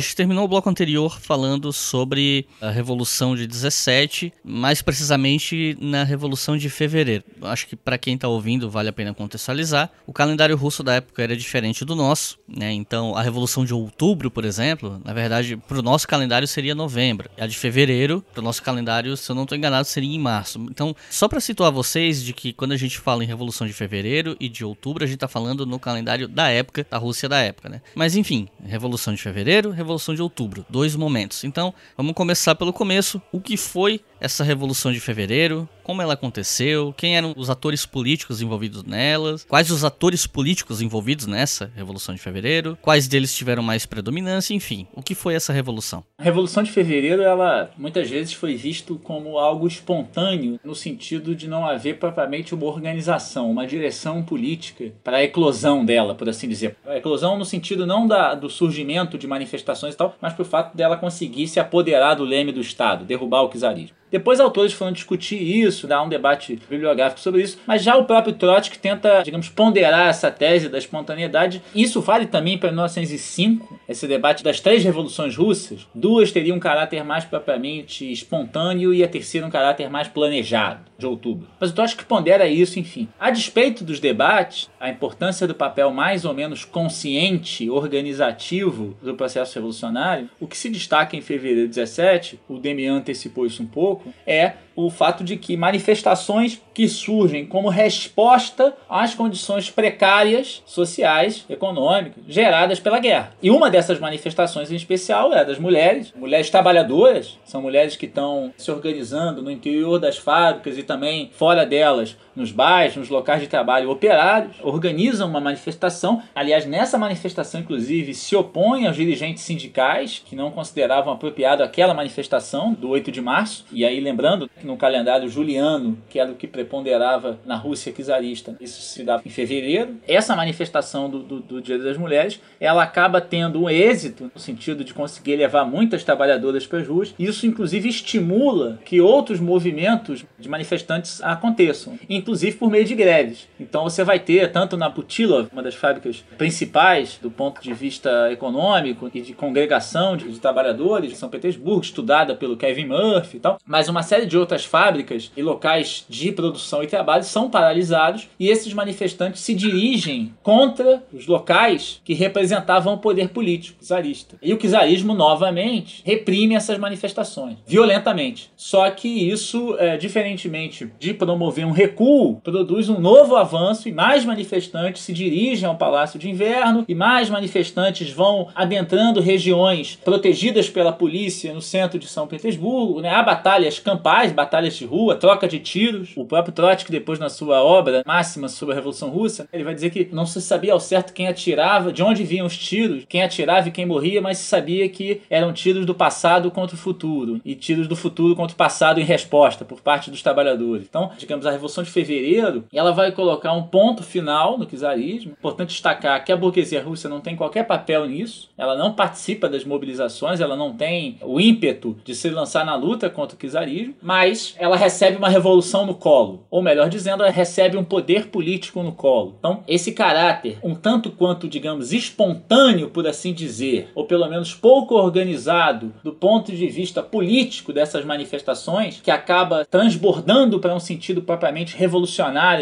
Gente terminou o bloco anterior falando sobre a Revolução de 17, mais precisamente na Revolução de Fevereiro. Acho que para quem está ouvindo vale a pena contextualizar. O calendário russo da época era diferente do nosso, né? Então a Revolução de Outubro, por exemplo, na verdade, para o nosso calendário seria novembro. A de Fevereiro, para o nosso calendário, se eu não estou enganado, seria em março. Então, só para situar vocês de que quando a gente fala em Revolução de Fevereiro e de Outubro, a gente está falando no calendário da época, da Rússia da época, né? Mas enfim, Revolução de Fevereiro Revolução de Outubro, dois momentos. Então, vamos começar pelo começo. O que foi essa Revolução de Fevereiro? Como ela aconteceu? Quem eram os atores políticos envolvidos nelas? Quais os atores políticos envolvidos nessa Revolução de Fevereiro? Quais deles tiveram mais predominância? Enfim, o que foi essa revolução? A Revolução de Fevereiro, ela muitas vezes foi visto como algo espontâneo, no sentido de não haver propriamente uma organização, uma direção política para a eclosão dela, por assim dizer. A eclosão no sentido não da, do surgimento de manifestações e tal, mas pro fato dela conseguir se apoderar do leme do Estado, derrubar o czarismo. Depois autores foram discutir isso, dar um debate bibliográfico sobre isso, mas já o próprio Trotsky tenta, digamos, ponderar essa tese da espontaneidade. Isso vale também para 1905, esse debate das três revoluções russas. Duas teriam um caráter mais propriamente espontâneo e a terceira um caráter mais planejado, de outubro. Mas o Trotsky pondera isso, enfim. A despeito dos debates, a importância do papel mais ou menos consciente, organizativo do processo revolucionário, o que se destaca em fevereiro de 17, o Demian antecipou isso um pouco, é o fato de que manifestações que surgem como resposta às condições precárias sociais, econômicas, geradas pela guerra. E uma dessas manifestações em especial é a das mulheres, mulheres trabalhadoras, são mulheres que estão se organizando no interior das fábricas e também fora delas, nos bairros, nos locais de trabalho operários, organizam uma manifestação. Aliás, nessa manifestação, inclusive, se opõem aos dirigentes sindicais que não consideravam apropriado aquela manifestação do 8 de março. E aí, lembrando que no calendário juliano, que era o que preponderava na Rússia czarista, isso se dava em fevereiro. Essa manifestação do, do, do Dia das Mulheres, ela acaba tendo um êxito no sentido de conseguir levar muitas trabalhadoras para as ruas. Isso, inclusive, estimula que outros movimentos de manifestantes aconteçam, inclusive por meio de greves. Então você vai ter, tanto na Putilov, uma das fábricas principais do ponto de vista econômico e de congregação de, de trabalhadores de São Petersburgo, estudada pelo Kevin Murphy e tal, mas uma série de outras fábricas e locais de produção e trabalho são paralisados e esses manifestantes se dirigem contra os locais que representavam o poder político czarista. E o czarismo, novamente, reprime essas manifestações violentamente. Só que isso, é, diferentemente de promover um recuo, produz um novo avanço e mais manifestantes se dirigem ao Palácio de Inverno e mais manifestantes vão adentrando regiões protegidas pela polícia no centro de São Petersburgo. Né? Há batalhas campais, batalhas de rua, troca de tiros. O próprio Trotsky, depois na sua obra máxima sobre a Revolução Russa, ele vai dizer que não se sabia ao certo quem atirava, de onde vinham os tiros, quem atirava e quem morria, mas se sabia que eram tiros do passado contra o futuro e tiros do futuro contra o passado em resposta por parte dos trabalhadores. Então, digamos, a Revolução de Fevereiro, ela vai colocar um ponto final no czarismo. Importante destacar que a burguesia russa não tem qualquer papel nisso, ela não participa das mobilizações, ela não tem o ímpeto de se lançar na luta contra o czarismo, mas ela recebe uma revolução no colo, ou melhor dizendo, ela recebe um poder político no colo. Então, esse caráter, um tanto quanto, digamos, espontâneo, por assim dizer, ou pelo menos pouco organizado do ponto de vista político dessas manifestações, que acaba transbordando para um sentido propriamente revolucionário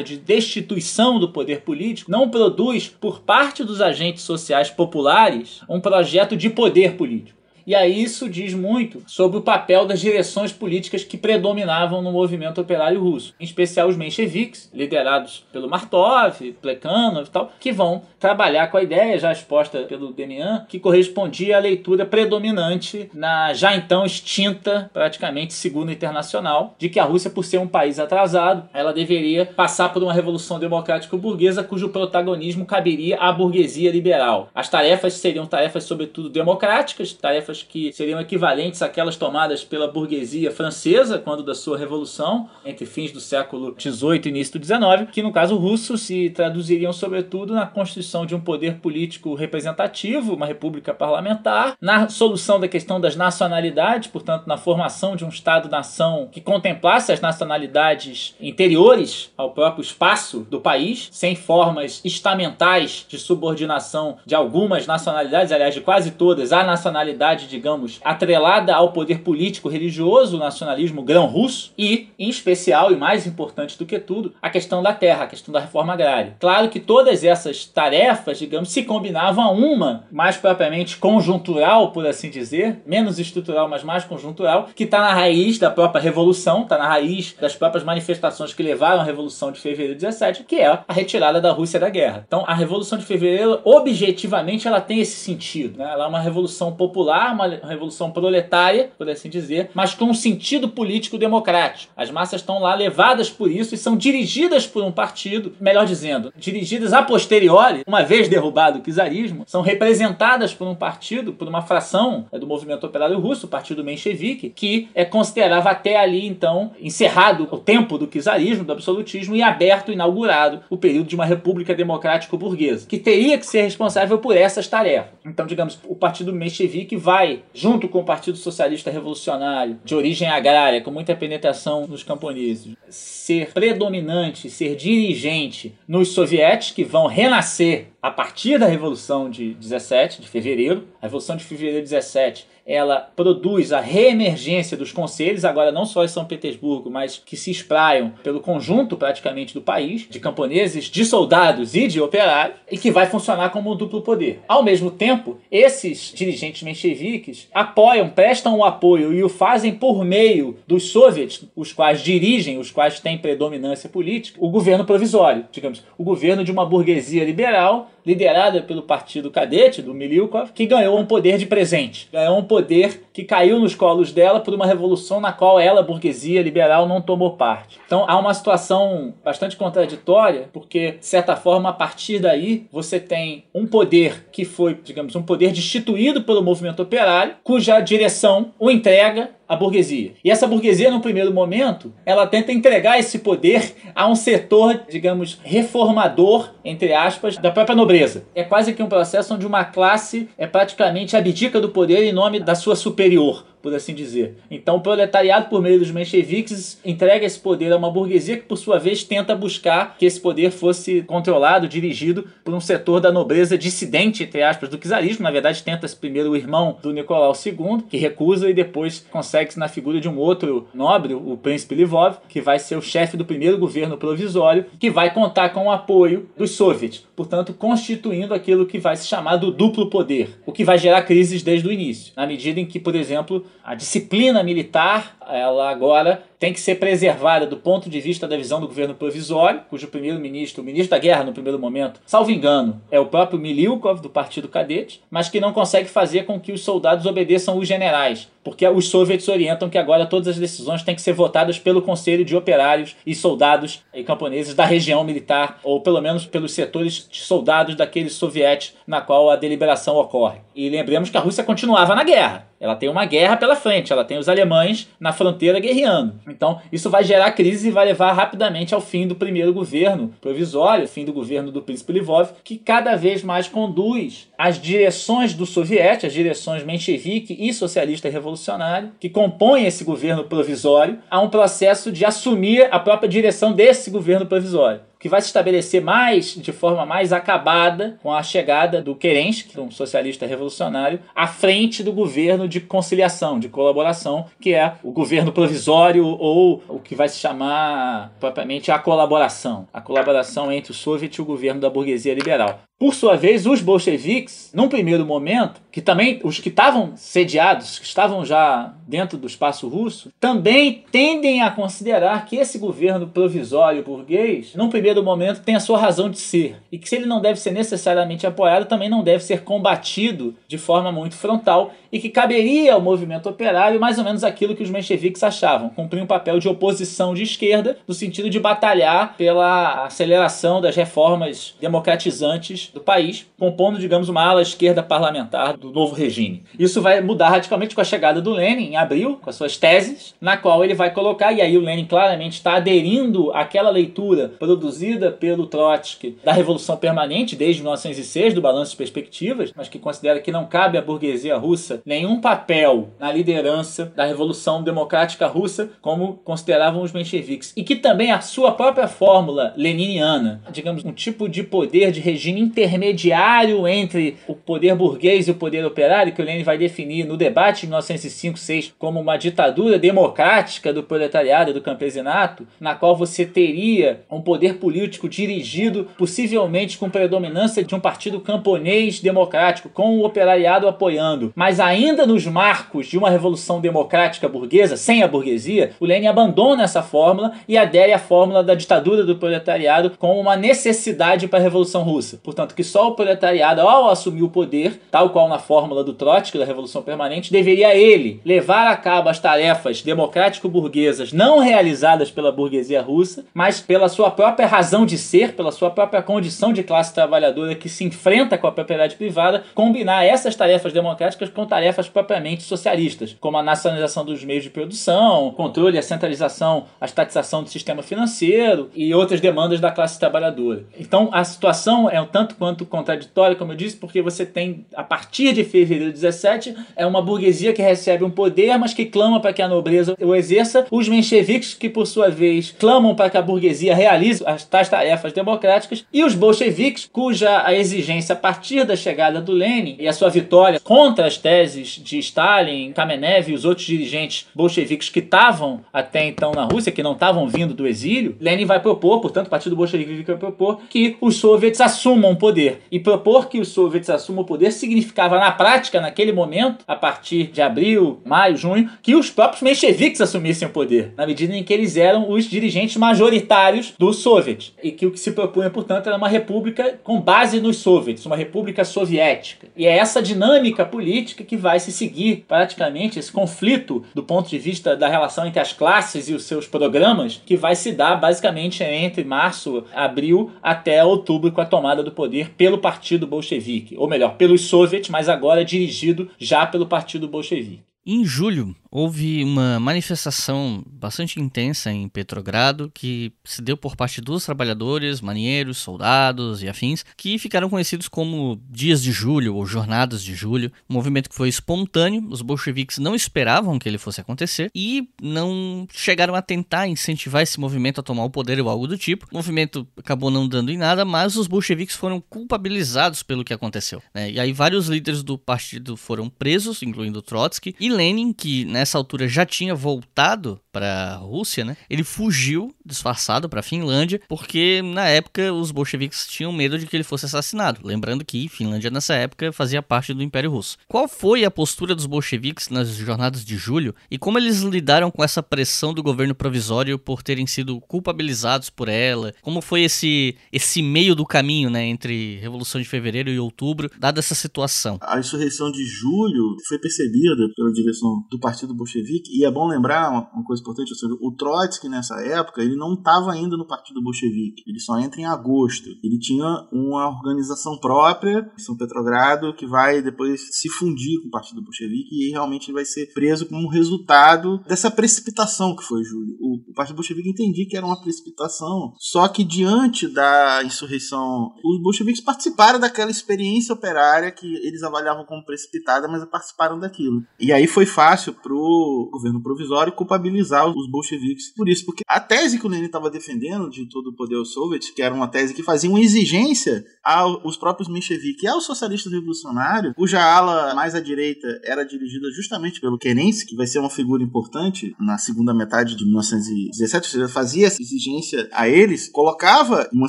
de destituição do poder político, não produz, por parte dos agentes sociais populares, um projeto de poder político. E aí isso diz muito sobre o papel das direções políticas que predominavam no movimento operário russo, em especial os mencheviques, liderados pelo Martov, Plekhanov e tal, que vão trabalhar com a ideia já exposta pelo Demian, que correspondia à leitura predominante na já então extinta, praticamente Segunda Internacional, de que a Rússia, por ser um país atrasado, ela deveria passar por uma revolução democrática burguesa cujo protagonismo caberia à burguesia liberal. As tarefas seriam tarefas sobretudo democráticas, tarefas que seriam equivalentes àquelas tomadas pela burguesia francesa quando da sua revolução, entre fins do século XVIII e início do XIX, que no caso russo se traduziriam sobretudo na constituição de um poder político representativo, uma república parlamentar, na solução da questão das nacionalidades, portanto na formação de um Estado-nação que contemplasse as nacionalidades interiores ao próprio espaço do país, sem formas estamentais de subordinação de algumas nacionalidades, aliás de quase todas, à nacionalidade digamos, atrelada ao poder político religioso, nacionalismo grão-russo, e, em especial e mais importante do que tudo, a questão da terra, a questão da reforma agrária. Claro que todas essas tarefas, digamos, se combinavam a uma, mais propriamente conjuntural, por assim dizer, menos estrutural, mas mais conjuntural, que está na raiz da própria revolução, está na raiz das próprias manifestações que levaram à Revolução de Fevereiro de 17, que é a retirada da Rússia da guerra. Então, a Revolução de Fevereiro, objetivamente, ela tem esse sentido. Né? Ela é uma revolução popular, uma revolução proletária, por assim dizer, mas com um sentido político democrático. As massas estão lá levadas por isso e são dirigidas por um partido, melhor dizendo, dirigidas a posteriori, uma vez derrubado o czarismo, são representadas por um partido, por uma fração é, do movimento operário russo, o partido menchevique, que é, considerava até ali, então, encerrado o tempo do czarismo, do absolutismo, e aberto, inaugurado o período de uma república democrático-burguesa, que teria que ser responsável por essas tarefas. Então, digamos, o partido menchevique vai vai, junto com o Partido Socialista Revolucionário, de origem agrária, com muita penetração nos camponeses, ser predominante, ser dirigente nos sovietes que vão renascer a partir da Revolução de 17 de fevereiro. A Revolução de fevereiro de 17 ela produz a reemergência dos conselhos, agora não só em São Petersburgo, mas que se espraiam pelo conjunto praticamente do país, de camponeses, de soldados e de operários, e que vai funcionar como um duplo poder. Ao mesmo tempo, esses dirigentes mencheviques apoiam, prestam o apoio e o fazem por meio dos soviets, os quais dirigem, os quais têm predominância política, o governo provisório, digamos, o governo de uma burguesia liberal liderada pelo partido cadete do Miliukov, que ganhou um poder de presente, ganhou um poder que caiu nos colos dela por uma revolução na qual ela, burguesia liberal, não tomou parte. Então há uma situação bastante contraditória, porque, de certa forma, a partir daí, você tem um poder que foi, digamos, um poder destituído pelo movimento operário, cuja direção o entrega a burguesia. E essa burguesia, no primeiro momento, ela tenta entregar esse poder a um setor, digamos, reformador, entre aspas, da própria nobreza. É quase que um processo onde uma classe é praticamente abdica do poder em nome da sua superior por assim dizer. Então, o proletariado, por meio dos mencheviques, entrega esse poder a uma burguesia que, por sua vez, tenta buscar que esse poder fosse controlado, dirigido por um setor da nobreza dissidente, entre aspas, do czarismo. Na verdade, tenta-se primeiro o irmão do Nicolau II, que recusa, e depois consegue-se na figura de um outro nobre, o príncipe Livov, que vai ser o chefe do primeiro governo provisório, que vai contar com o apoio dos soviets, portanto, constituindo aquilo que vai se chamar do duplo poder, o que vai gerar crises desde o início, na medida em que, por exemplo, a disciplina militar, ela agora tem que ser preservada do ponto de vista da visão do governo provisório, cujo primeiro-ministro, o ministro da guerra no primeiro momento, salvo engano, é o próprio Miliukov do Partido Cadete, mas que não consegue fazer com que os soldados obedeçam os generais, porque os soviets orientam que agora todas as decisões têm que ser votadas pelo Conselho de Operários e Soldados e Camponeses da região militar, ou pelo menos pelos setores de soldados daqueles sovietes na qual a deliberação ocorre. E lembremos que a Rússia continuava na guerra. Ela tem uma guerra pela frente, ela tem os alemães na fronteira guerreando. Então, isso vai gerar crise e vai levar rapidamente ao fim do primeiro governo provisório, fim do governo do príncipe Livov, que cada vez mais conduz as direções do soviético, as direções menchevique e socialista revolucionário, que compõem esse governo provisório, a um processo de assumir a própria direção desse governo provisório que vai se estabelecer mais de forma mais acabada com a chegada do Kerensky, um socialista revolucionário, à frente do governo de conciliação, de colaboração, que é o governo provisório ou o que vai se chamar propriamente a colaboração, a colaboração entre o soviet e o governo da burguesia liberal. Por sua vez, os bolcheviques, num primeiro momento, que também os que estavam sediados, que estavam já dentro do espaço russo, também tendem a considerar que esse governo provisório burguês, num primeiro momento, tem a sua razão de ser e que se ele não deve ser necessariamente apoiado, também não deve ser combatido de forma muito frontal e que caberia ao movimento operário mais ou menos aquilo que os mencheviques achavam, cumprir um papel de oposição de esquerda no sentido de batalhar pela aceleração das reformas democratizantes do país, compondo, digamos, uma ala esquerda parlamentar do novo regime. Isso vai mudar radicalmente com a chegada do Lenin em abril, com as suas teses, na qual ele vai colocar, e aí o Lenin claramente está aderindo àquela leitura produzida pelo Trotsky da Revolução Permanente desde 1906, do Balanço de Perspectivas, mas que considera que não cabe à burguesia russa nenhum papel na liderança da Revolução Democrática Russa, como consideravam os mencheviques, e que também a sua própria fórmula leniniana, digamos, um tipo de poder de regime intermediário entre o poder burguês e o poder operário, que o Lenin vai definir no debate de 1905-6 como uma ditadura democrática do proletariado e do campesinato, na qual você teria um poder político dirigido possivelmente com predominância de um partido camponês democrático, com o operariado apoiando, mas ainda nos marcos de uma revolução democrática burguesa, sem a burguesia, o Lenin abandona essa fórmula e adere à fórmula da ditadura do proletariado como uma necessidade para a Revolução Russa. Portanto, Portanto, que só o proletariado, ao assumir o poder, tal qual na fórmula do Trotsky, da Revolução Permanente, deveria ele levar a cabo as tarefas democrático-burguesas não realizadas pela burguesia russa, mas pela sua própria razão de ser, pela sua própria condição de classe trabalhadora que se enfrenta com a propriedade privada, combinar essas tarefas democráticas com tarefas propriamente socialistas, como a nacionalização dos meios de produção, controle, a centralização, a estatização do sistema financeiro e outras demandas da classe trabalhadora. Então, a situação é um tanto quanto contraditória, como eu disse, porque você tem, a partir de fevereiro de 17, é uma burguesia que recebe um poder, mas que clama para que a nobreza o exerça, os mencheviques que, por sua vez, clamam para que a burguesia realize as tais tarefas democráticas, e os bolcheviques, cuja a exigência a partir da chegada do Lenin e a sua vitória contra as teses de Stalin, Kamenev e os outros dirigentes bolcheviques que estavam até então na Rússia, que não estavam vindo do exílio, Lenin vai propor, portanto, o Partido Bolchevique vai propor que os soviets assumam poder. E propor que os soviets assumam o poder significava, na prática, naquele momento, a partir de abril, maio, junho, que os próprios mencheviques assumissem o poder, na medida em que eles eram os dirigentes majoritários do soviet. E que o que se propunha, portanto, era uma república com base nos soviets, uma república soviética. E é essa dinâmica política que vai se seguir, praticamente, esse conflito do ponto de vista da relação entre as classes e os seus programas, que vai se dar basicamente entre março, abril, até outubro, com a tomada do poder pelo Partido Bolchevique, ou melhor, pelos soviets, mas agora dirigido já pelo Partido Bolchevique. Em julho, houve uma manifestação bastante intensa em Petrogrado que se deu por parte dos trabalhadores, marinheiros, soldados e afins, que ficaram conhecidos como Dias de Julho ou Jornadas de Julho. Um movimento que foi espontâneo, os bolcheviques não esperavam que ele fosse acontecer e não chegaram a tentar incentivar esse movimento a tomar o poder ou algo do tipo. O movimento acabou não dando em nada, mas os bolcheviques foram culpabilizados pelo que aconteceu. Né? E aí vários líderes do partido foram presos, incluindo Trotsky, e Lenin, que nessa altura já tinha voltado para a Rússia, né? Ele fugiu disfarçado para a Finlândia, porque na época os bolcheviques tinham medo de que ele fosse assassinado. Lembrando que Finlândia nessa época fazia parte do Império Russo. Qual foi a postura dos bolcheviques nas jornadas de julho e como eles lidaram com essa pressão do governo provisório por terem sido culpabilizados por ela? Como foi esse esse meio do caminho, né, entre Revolução de Fevereiro e Outubro, dada essa situação? A insurreição de julho foi percebida pela direção do Partido bolchevique, e é bom lembrar uma, uma coisa importante, ou seja, o Trotsky nessa época, ele não estava ainda no Partido Bolchevique, ele só entra em agosto. Ele tinha uma organização própria, São Petrogrado, que vai depois se fundir com o Partido Bolchevique e realmente vai ser preso como resultado dessa precipitação que foi julho. O, o Partido Bolchevique entendia que era uma precipitação, só que diante da insurreição, os bolcheviques participaram daquela experiência operária que eles avaliavam como precipitada, mas participaram daquilo. E aí foi fácil pro governo provisório culpabilizar os bolcheviques por isso, porque a tese que o Lenin estava defendendo de todo o poder soviético, que era uma tese que fazia uma exigência aos próprios mencheviques e aos socialistas revolucionários, cuja ala mais à direita era dirigida justamente pelo Kerensky, que vai ser uma figura importante na segunda metade de 1917, ou seja, fazia essa exigência a eles, colocava uma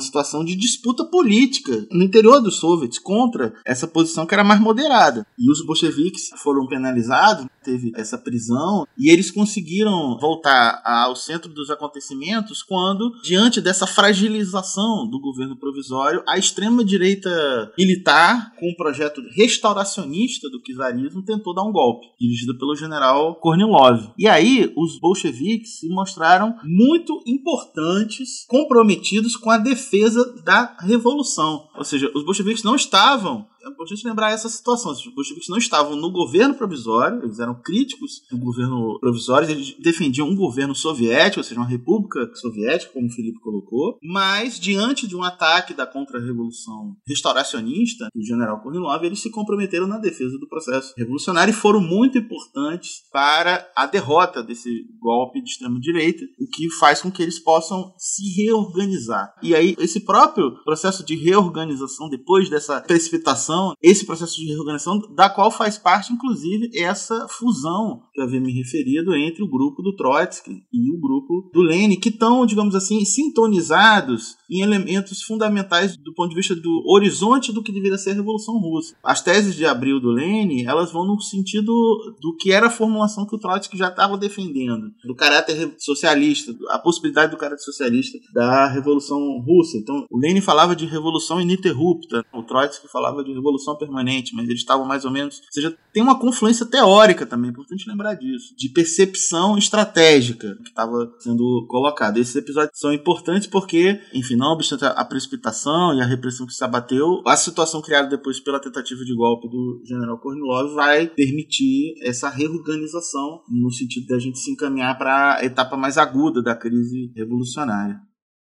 situação de disputa política no interior dos soviets contra essa posição que era mais moderada. E os bolcheviques foram penalizados, teve essa prisão, e eles conseguiram voltar ao centro dos acontecimentos quando, diante dessa fragilização do governo provisório, a extrema-direita militar, com um projeto restauracionista do czarismo, tentou dar um golpe, dirigido pelo general Kornilov. E aí, os bolcheviques se mostraram muito importantes, comprometidos com a defesa da revolução. Ou seja, os bolcheviques não estavam é importante lembrar essa situação. Os bolcheviques não estavam no governo provisório, eles eram críticos do governo provisório, eles defendiam um governo soviético, ou seja, uma república soviética, como o Felipe colocou, mas diante de um ataque da contra-revolução restauracionista do general Kornilov, eles se comprometeram na defesa do processo revolucionário e foram muito importantes para a derrota desse golpe de extrema-direita, o que faz com que eles possam se reorganizar. E aí, esse próprio processo de reorganização, depois dessa precipitação esse processo de reorganização, da qual faz parte, inclusive, essa fusão que eu havia me referido entre o grupo do Trotsky e o grupo do Lenin, que estão, digamos assim, sintonizados em elementos fundamentais do ponto de vista do horizonte do que deveria ser a Revolução Russa. As teses de abril do Lenin, elas vão no sentido do que era a formulação que o Trotsky já estava defendendo, do caráter socialista, a possibilidade do caráter socialista da Revolução Russa. Então, o Lenin falava de revolução ininterrupta, o Trotsky falava de revolução permanente, mas eles estavam mais ou menos. Ou seja, tem uma confluência teórica também, é importante lembrar disso, de percepção estratégica que estava sendo colocada. Esses episódios são importantes porque, enfim, não obstante a precipitação e a repressão que se abateu, a situação criada depois pela tentativa de golpe do general Kornilov vai permitir essa reorganização no sentido da gente se encaminhar para a etapa mais aguda da crise revolucionária.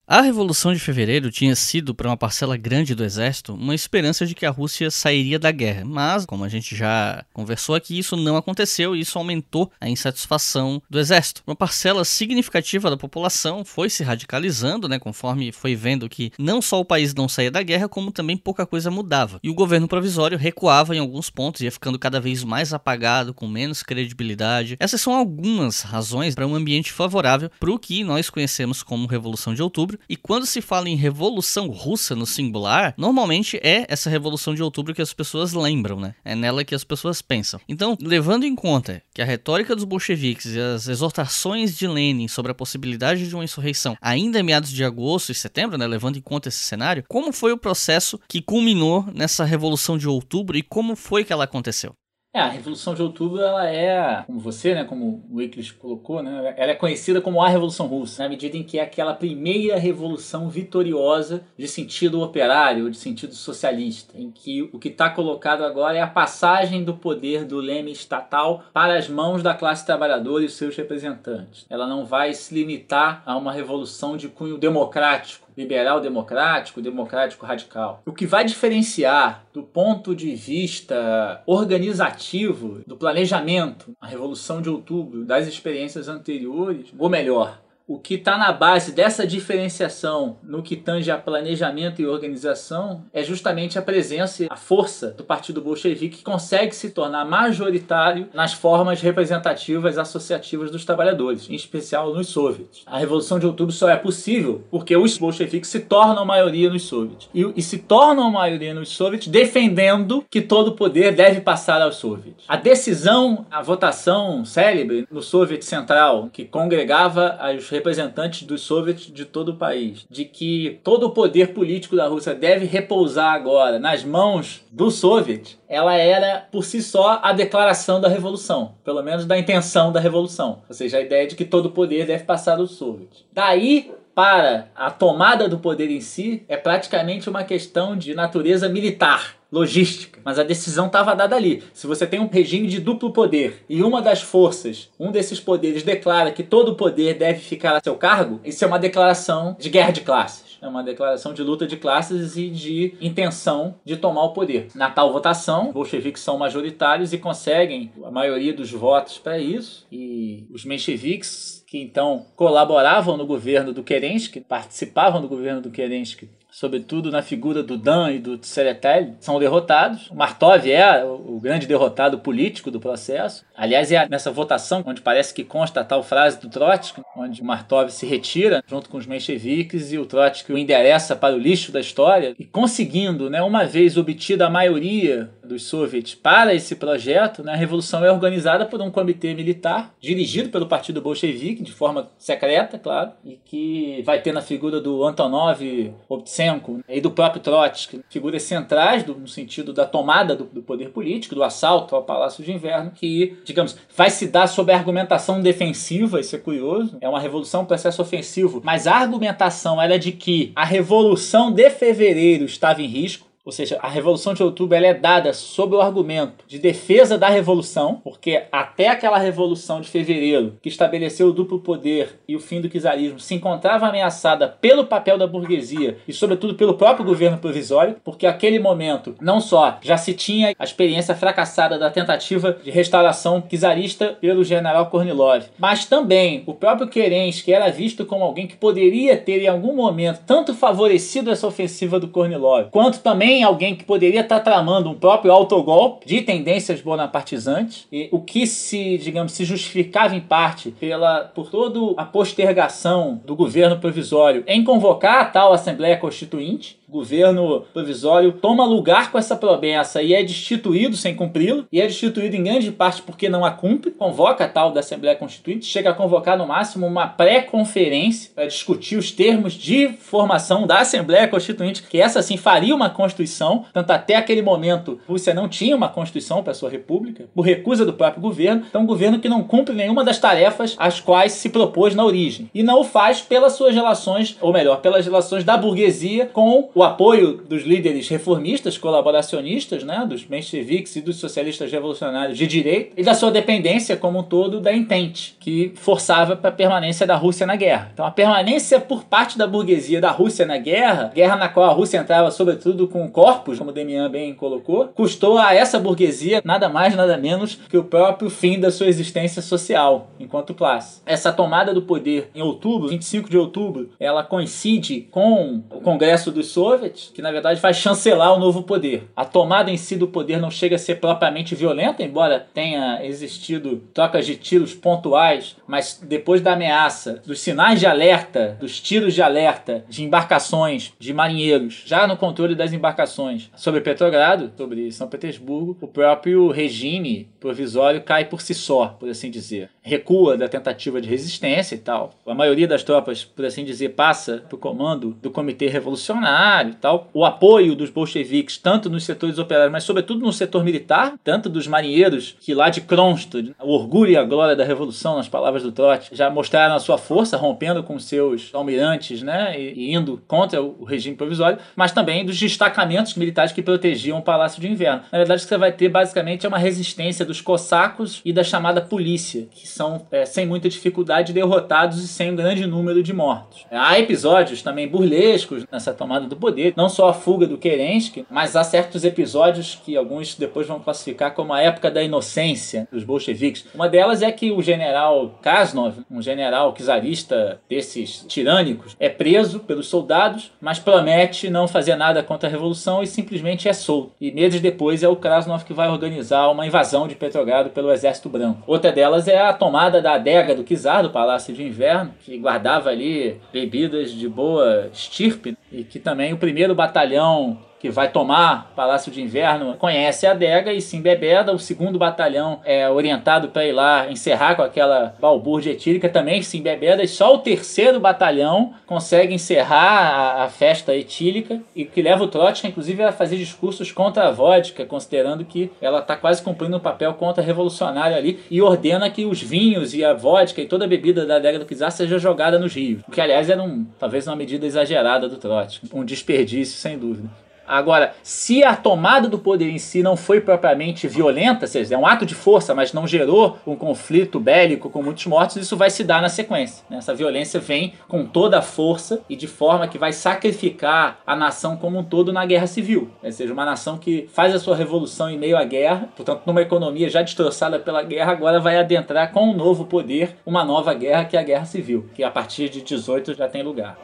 A Revolução de Fevereiro tinha sido, para uma parcela grande do exército, uma esperança de que a Rússia sairia da guerra, mas, como a gente já conversou aqui, isso não aconteceu e isso aumentou a insatisfação do exército. Uma parcela significativa da população foi se radicalizando, né, conforme foi vendo que não só o país não saía da guerra, como também pouca coisa mudava. E o governo provisório recuava em alguns pontos, ia ficando cada vez mais apagado, com menos credibilidade. Essas são algumas razões para um ambiente favorável para o que nós conhecemos como Revolução de Outubro outubro. E quando se fala em Revolução Russa no singular, normalmente é essa Revolução de Outubro que as pessoas lembram, né? É nela que as pessoas pensam. Então, levando em conta que a retórica dos bolcheviques e as exortações de Lenin sobre a possibilidade de uma insurreição ainda em meados de agosto e setembro, né? Levando em conta esse cenário, como foi o processo que culminou nessa Revolução de Outubro e como foi que ela aconteceu? É, a Revolução de Outubro, ela é, como você, né, como o Wickles colocou, né, ela é conhecida como a Revolução Russa, na medida em que é aquela primeira revolução vitoriosa de sentido operário, de sentido socialista, em que o que está colocado agora é a passagem do poder do leme estatal para as mãos da classe trabalhadora e seus representantes. Ela não vai se limitar a uma revolução de cunho democrático, liberal democrático, democrático radical. O que vai diferenciar do ponto de vista organizativo do planejamento, a Revolução de Outubro, das experiências anteriores, ou melhor, o que está na base dessa diferenciação no que tange a planejamento e organização é justamente a presença, a força do Partido Bolchevique que consegue se tornar majoritário nas formas representativas associativas dos trabalhadores, em especial nos soviets. A Revolução de Outubro só é possível porque os bolcheviques se tornam maioria nos soviets. E, e se tornam maioria nos soviets defendendo que todo o poder deve passar aos soviets. A decisão, a votação célebre no soviet central, que congregava as representantes dos soviets de todo o país, de que todo o poder político da Rússia deve repousar agora nas mãos do soviet, ela era por si só a declaração da revolução, pelo menos da intenção da revolução, ou seja, a ideia de que todo o poder deve passar do soviet. Daí para a tomada do poder em si é praticamente uma questão de natureza militar logística, mas a decisão estava dada ali. Se você tem um regime de duplo poder e uma das forças, um desses poderes declara que todo o poder deve ficar a seu cargo, isso é uma declaração de guerra de classes. É uma declaração de luta de classes e de intenção de tomar o poder. Na tal votação, os bolcheviques são majoritários e conseguem a maioria dos votos para isso. E os mencheviques, que então colaboravam no governo do Kerensky, participavam do governo do Kerensky, sobretudo na figura do Dan e do Tseretel, são derrotados. O Martov é o grande derrotado político do processo. Aliás, é nessa votação onde parece que consta a tal frase do Trotsky, onde o Martov se retira junto com os mencheviques e o Trotsky o endereça para o lixo da história e conseguindo, né, uma vez obtida a maioria dos soviets para esse projeto, né, a revolução é organizada por um comitê militar dirigido pelo Partido Bolchevique de forma secreta, claro, e que vai ter na figura do Antonov Obtsenko e do próprio Trotsky figuras centrais do, no sentido da tomada do, do poder político, do assalto ao Palácio de Inverno, que, digamos, vai se dar sob a argumentação defensiva, isso é curioso, é uma revolução, um processo ofensivo, mas a argumentação era de que a revolução de fevereiro estava em risco, ou seja, a Revolução de Outubro ela é dada sob o argumento de defesa da Revolução, porque até aquela Revolução de Fevereiro, que estabeleceu o duplo poder e o fim do czarismo, se encontrava ameaçada pelo papel da burguesia e, sobretudo, pelo próprio governo provisório, porque aquele momento não só já se tinha a experiência fracassada da tentativa de restauração czarista pelo general Kornilov, mas também o próprio Kerensky era visto como alguém que poderia ter em algum momento tanto favorecido essa ofensiva do Kornilov, quanto também também alguém que poderia estar tramando um próprio autogolpe de tendências bonapartizantes, e o que se, digamos, se justificava em parte pela por toda a postergação do governo provisório em convocar a tal Assembleia Constituinte, governo provisório toma lugar com essa promessa e é destituído sem cumpri-lo, e é destituído em grande parte porque não a cumpre, convoca a tal da Assembleia Constituinte, chega a convocar no máximo uma pré-conferência para discutir os termos de formação da Assembleia Constituinte, que essa sim faria uma Constituição, tanto até aquele momento Rússia não tinha uma Constituição para sua república, por recusa do próprio governo, então um governo que não cumpre nenhuma das tarefas às quais se propôs na origem, e não o faz pelas suas relações, ou melhor, pelas relações da burguesia com o apoio dos líderes reformistas, colaboracionistas, né, dos mencheviques e dos socialistas revolucionários de direita, e da sua dependência como um todo da Entente, que forçava para a permanência da Rússia na guerra. Então a permanência por parte da burguesia da Rússia na guerra, guerra na qual a Rússia entrava sobretudo com corpos, como Demian bem colocou, custou a essa burguesia nada mais nada menos que o próprio fim da sua existência social enquanto classe. Essa tomada do poder em outubro, 25 de outubro, ela coincide com o Congresso dos Soviet, que na verdade vai chancelar o novo poder. A tomada em si do poder não chega a ser propriamente violenta, embora tenha existido trocas de tiros pontuais, mas depois da ameaça, dos sinais de alerta, dos tiros de alerta de embarcações, de marinheiros, já no controle das embarcações sobre Petrogrado, sobre São Petersburgo, o próprio regime provisório cai por si só, por assim dizer. Recua da tentativa de resistência e tal. A maioria das tropas, por assim dizer, passa para o comando do Comitê Revolucionário tal. O apoio dos bolcheviques, tanto nos setores operários, mas sobretudo no setor militar, tanto dos marinheiros, que lá de Kronstadt, o orgulho e a glória da Revolução, nas palavras do Trotsky, já mostraram a sua força, rompendo com seus almirantes, né, e, e indo contra o regime provisório, mas também dos destacamentos militares que protegiam o Palácio de Inverno. Na verdade, o que você vai ter basicamente é uma resistência dos cossacos e da chamada polícia, que são, é, sem muita dificuldade, derrotados e sem um grande número de mortos. Há episódios também burlescos nessa tomada do poder, não só a fuga do Kerensky, mas há certos episódios que alguns depois vão classificar como a época da inocência dos bolcheviques. Uma delas é que o general Krasnov, um general czarista desses tirânicos, é preso pelos soldados, mas promete não fazer nada contra a revolução e simplesmente é solto. E meses depois é o Krasnov que vai organizar uma invasão de Petrogrado pelo Exército Branco. Outra delas é a tomada da adega do czar, do Palácio de Inverno, que guardava ali bebidas de boa estirpe e que também o primeiro batalhão que vai tomar Palácio de Inverno, conhece a adega e se embebeda. O segundo batalhão é orientado para ir lá encerrar com aquela balbúrdia etílica, também se embebeda. E só o terceiro batalhão consegue encerrar a, a festa etílica e que leva o Trotsky, inclusive, a fazer discursos contra a vodka, considerando que ela está quase cumprindo um papel contra-revolucionário ali e ordena que os vinhos e a vodka e toda a bebida da adega do Kizar seja jogada nos rios. O que, aliás, era um, talvez uma medida exagerada do Trotsky. Um desperdício, sem dúvida. Agora, se a tomada do poder em si não foi propriamente violenta, ou seja, é um ato de força, mas não gerou um conflito bélico com muitos mortos, isso vai se dar na sequência. Né? Essa violência vem com toda a força e de forma que vai sacrificar a nação como um todo na guerra civil. Ou seja, uma nação que faz a sua revolução em meio à guerra, portanto, numa economia já destroçada pela guerra, agora vai adentrar com um novo poder uma nova guerra, que é a guerra civil, que a partir de 18 já tem lugar.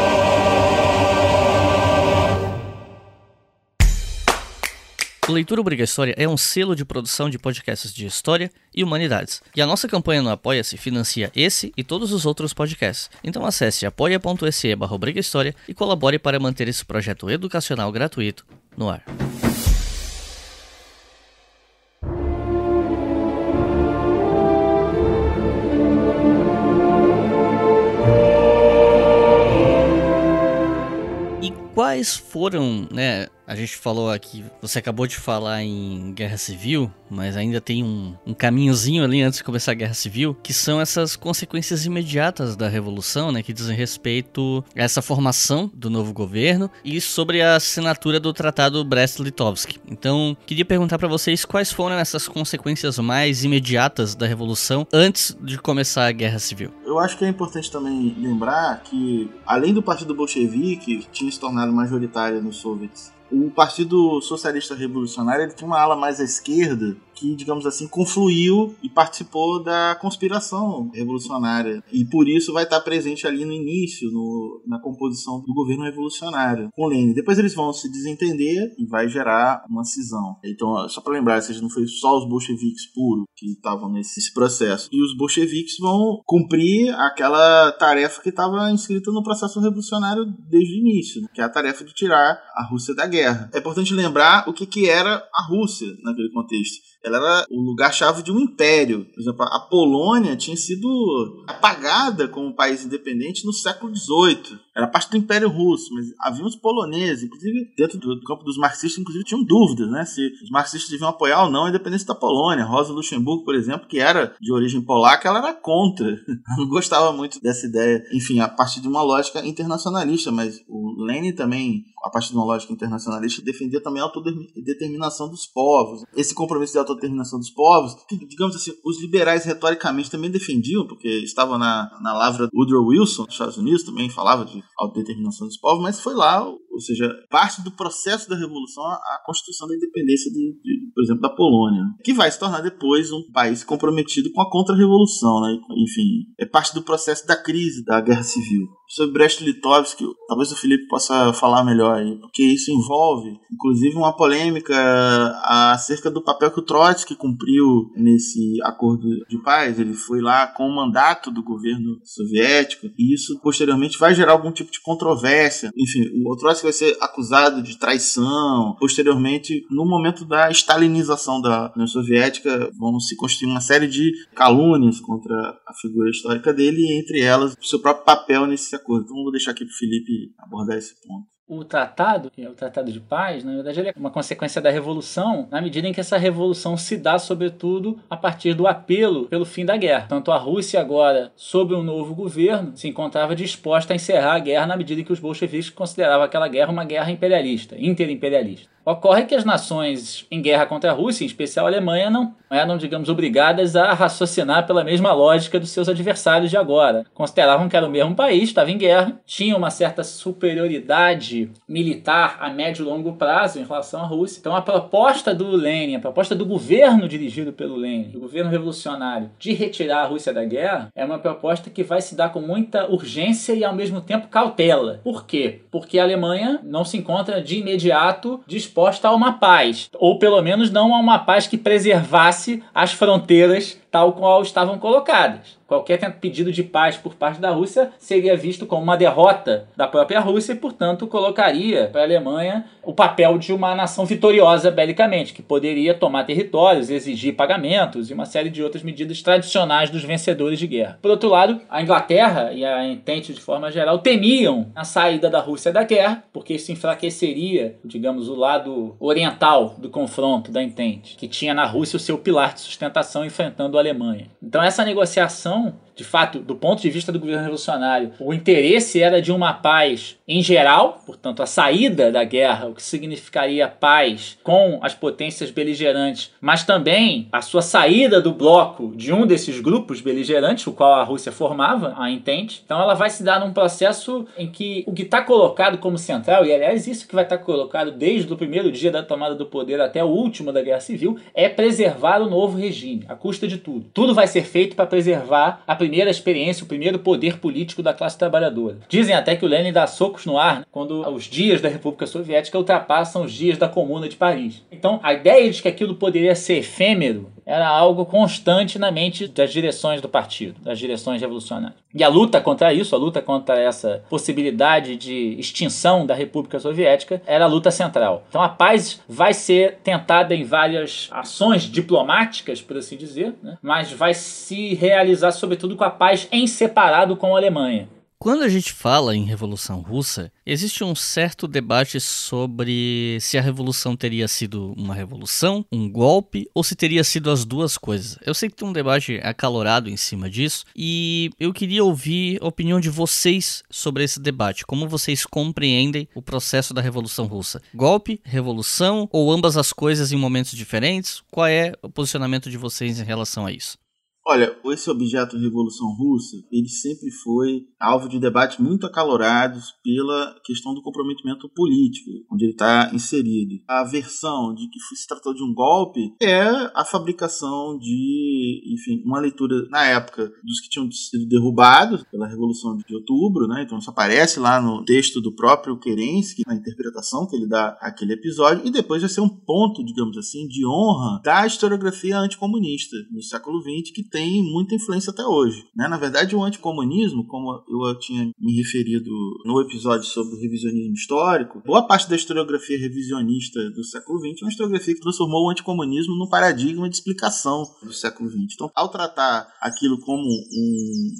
O Leitura Obrigatória é um selo de produção de podcasts de história e humanidades. E a nossa campanha no Apoia-se financia esse e todos os outros podcasts. Então acesse apoia.se barra e colabore para manter esse projeto educacional gratuito no ar. E quais foram, né, a gente falou aqui, você acabou de falar em guerra civil, mas ainda tem um, um, caminhozinho ali antes de começar a guerra civil, que são essas consequências imediatas da revolução, né, que dizem respeito a essa formação do novo governo e sobre a assinatura do Tratado Brest-Litovsk. Então, queria perguntar para vocês quais foram essas consequências mais imediatas da revolução antes de começar a guerra civil. Eu acho que é importante também lembrar que, além do Partido Bolchevique, que tinha se tornado majoritário nos soviets, o Partido Socialista Revolucionário ele tinha uma ala mais à esquerda que, digamos assim, confluiu e participou da conspiração revolucionária. E por isso vai estar presente ali no início, no, na composição do governo revolucionário, com Lenin. Depois eles vão se desentender e vai gerar uma cisão. Então, só para lembrar, seja, não foi só os bolcheviques puros que estavam nesse processo. E os bolcheviques vão cumprir aquela tarefa que estava inscrita no processo revolucionário desde o início, que é a tarefa de tirar a Rússia da guerra. É importante lembrar o que, que era a Rússia naquele contexto ela era o lugar-chave de um império. Por exemplo, a Polônia tinha sido apagada como país independente no século XVIII. Era parte do Império Russo, mas havia uns poloneses, inclusive dentro do, campo dos marxistas, inclusive tinham dúvidas, né, se os marxistas deviam apoiar ou não a independência da Polônia. Rosa Luxemburgo, por exemplo, que era de origem polaca, ela era contra. Ela não gostava muito dessa ideia, enfim, a partir de uma lógica internacionalista, mas o Lenin também, a partir de uma lógica internacionalista, defendia também a autodeterminação dos povos. Esse compromisso de autodeterminação dos povos, que, digamos assim, os liberais retoricamente também defendiam, porque estavam na, na lavra Woodrow Wilson, dos Estados Unidos, também falava de autodeterminação dos povos, mas foi lá, ou seja, parte do processo da revolução a, constituição da independência, de, de, por exemplo, da Polônia, que vai se tornar depois um país comprometido com a contra-revolução, né? enfim, é parte do processo da crise da guerra civil sobre Brest-Litovsk, talvez o Felipe possa falar melhor aí, porque isso envolve, inclusive, uma polêmica acerca do papel que o Trotsky cumpriu nesse acordo de paz. Ele foi lá com o mandato do governo soviético e isso posteriormente vai gerar algum tipo de controvérsia. Enfim, o Trotsky vai ser acusado de traição. Posteriormente, no momento da stalinização da União Soviética, vão se construir uma série de calúnias contra a figura histórica dele e entre elas seu próprio papel nesse esse acordo. Então vou deixar aqui para o Felipe abordar esse ponto. O tratado, que é o tratado de paz, na verdade ele é uma consequência da revolução, na medida em que essa revolução se dá, sobretudo, a partir do apelo pelo fim da guerra. Tanto a Rússia agora, sob um novo governo, se encontrava disposta a encerrar a guerra na medida em que os bolcheviques consideravam aquela guerra uma guerra imperialista, interimperialista. Ocorre que as nações em guerra contra a Rússia, em especial a Alemanha, não eram, digamos, obrigadas a raciocinar pela mesma lógica dos seus adversários de agora. Consideravam que era o mesmo país, estava em guerra, tinha uma certa superioridade militar a médio e longo prazo em relação à Rússia. Então a proposta do Lenin, a proposta do governo dirigido pelo Lenin, do governo revolucionário, de retirar a Rússia da guerra, é uma proposta que vai se dar com muita urgência e ao mesmo tempo cautela. Por quê? Porque a Alemanha não se encontra de imediato disposta a uma paz, ou pelo menos não a uma paz que preservasse as fronteiras tal qual estavam colocadas. Qualquer pedido de paz por parte da Rússia seria visto como uma derrota da própria Rússia e, portanto, colocaria para a Alemanha o papel de uma nação vitoriosa belicamente, que poderia tomar territórios, exigir pagamentos e uma série de outras medidas tradicionais dos vencedores de guerra. Por outro lado, a Inglaterra e a Entente de forma geral temiam a saída da Rússia da guerra, porque isso enfraqueceria, digamos, o lado oriental do confronto da Entente, que tinha na Rússia o seu pilar de sustentação enfrentando a Alemanha. Então essa negociação de fato, do ponto de vista do governo revolucionário, o interesse era de uma paz em geral, portanto, a saída da guerra, o que significaria paz com as potências beligerantes, mas também a sua saída do bloco de um desses grupos beligerantes, o qual a Rússia formava, a Entente. Então, ela vai se dar num processo em que o que está colocado como central, e aliás, isso que vai estar tá colocado desde o primeiro dia da tomada do poder até o último da Guerra Civil, é preservar o novo regime, à custa de tudo. Tudo vai ser feito para preservar a primeira experiência, o primeiro poder político da classe trabalhadora. Dizem até que o Lenin dá socos no ar quando os dias da República Soviética ultrapassam os dias da Comuna de Paris. Então, a ideia de que aquilo poderia ser efêmero era algo constante na mente das direções do partido, das direções revolucionárias. E a luta contra isso, a luta contra essa possibilidade de extinção da República Soviética, era a luta central. Então a paz vai ser tentada em várias ações diplomáticas, por assim dizer, né? mas vai se realizar sobretudo com a paz em separado com a Alemanha. Quando a gente fala em Revolução Russa, existe um certo debate sobre se a revolução teria sido uma revolução, um golpe, ou se teria sido as duas coisas. Eu sei que tem um debate acalorado em cima disso e eu queria ouvir a opinião de vocês sobre esse debate. Como vocês compreendem o processo da Revolução Russa? Golpe, revolução ou ambas as coisas em momentos diferentes? Qual é o posicionamento de vocês em relação a isso? Olha, esse objeto Revolução Russa, ele sempre foi alvo de debates muito acalorados pela questão do comprometimento político, onde ele está inserido. A versão de que se tratou de um golpe é a fabricação de, enfim, uma leitura na época dos que tinham sido derrubados pela Revolução de Outubro, né? Então isso aparece lá no texto do próprio Kerensky, na interpretação que ele dá àquele episódio, e depois vai ser um ponto, digamos assim, de honra da historiografia anticomunista no século XX, que tem muita influência até hoje. Né? Na verdade, o anticomunismo, como eu tinha me referido no episódio sobre o revisionismo histórico, boa parte da historiografia revisionista do século XX é uma historiografia que transformou o anticomunismo num paradigma de explicação do século XX. Então, ao tratar aquilo como um,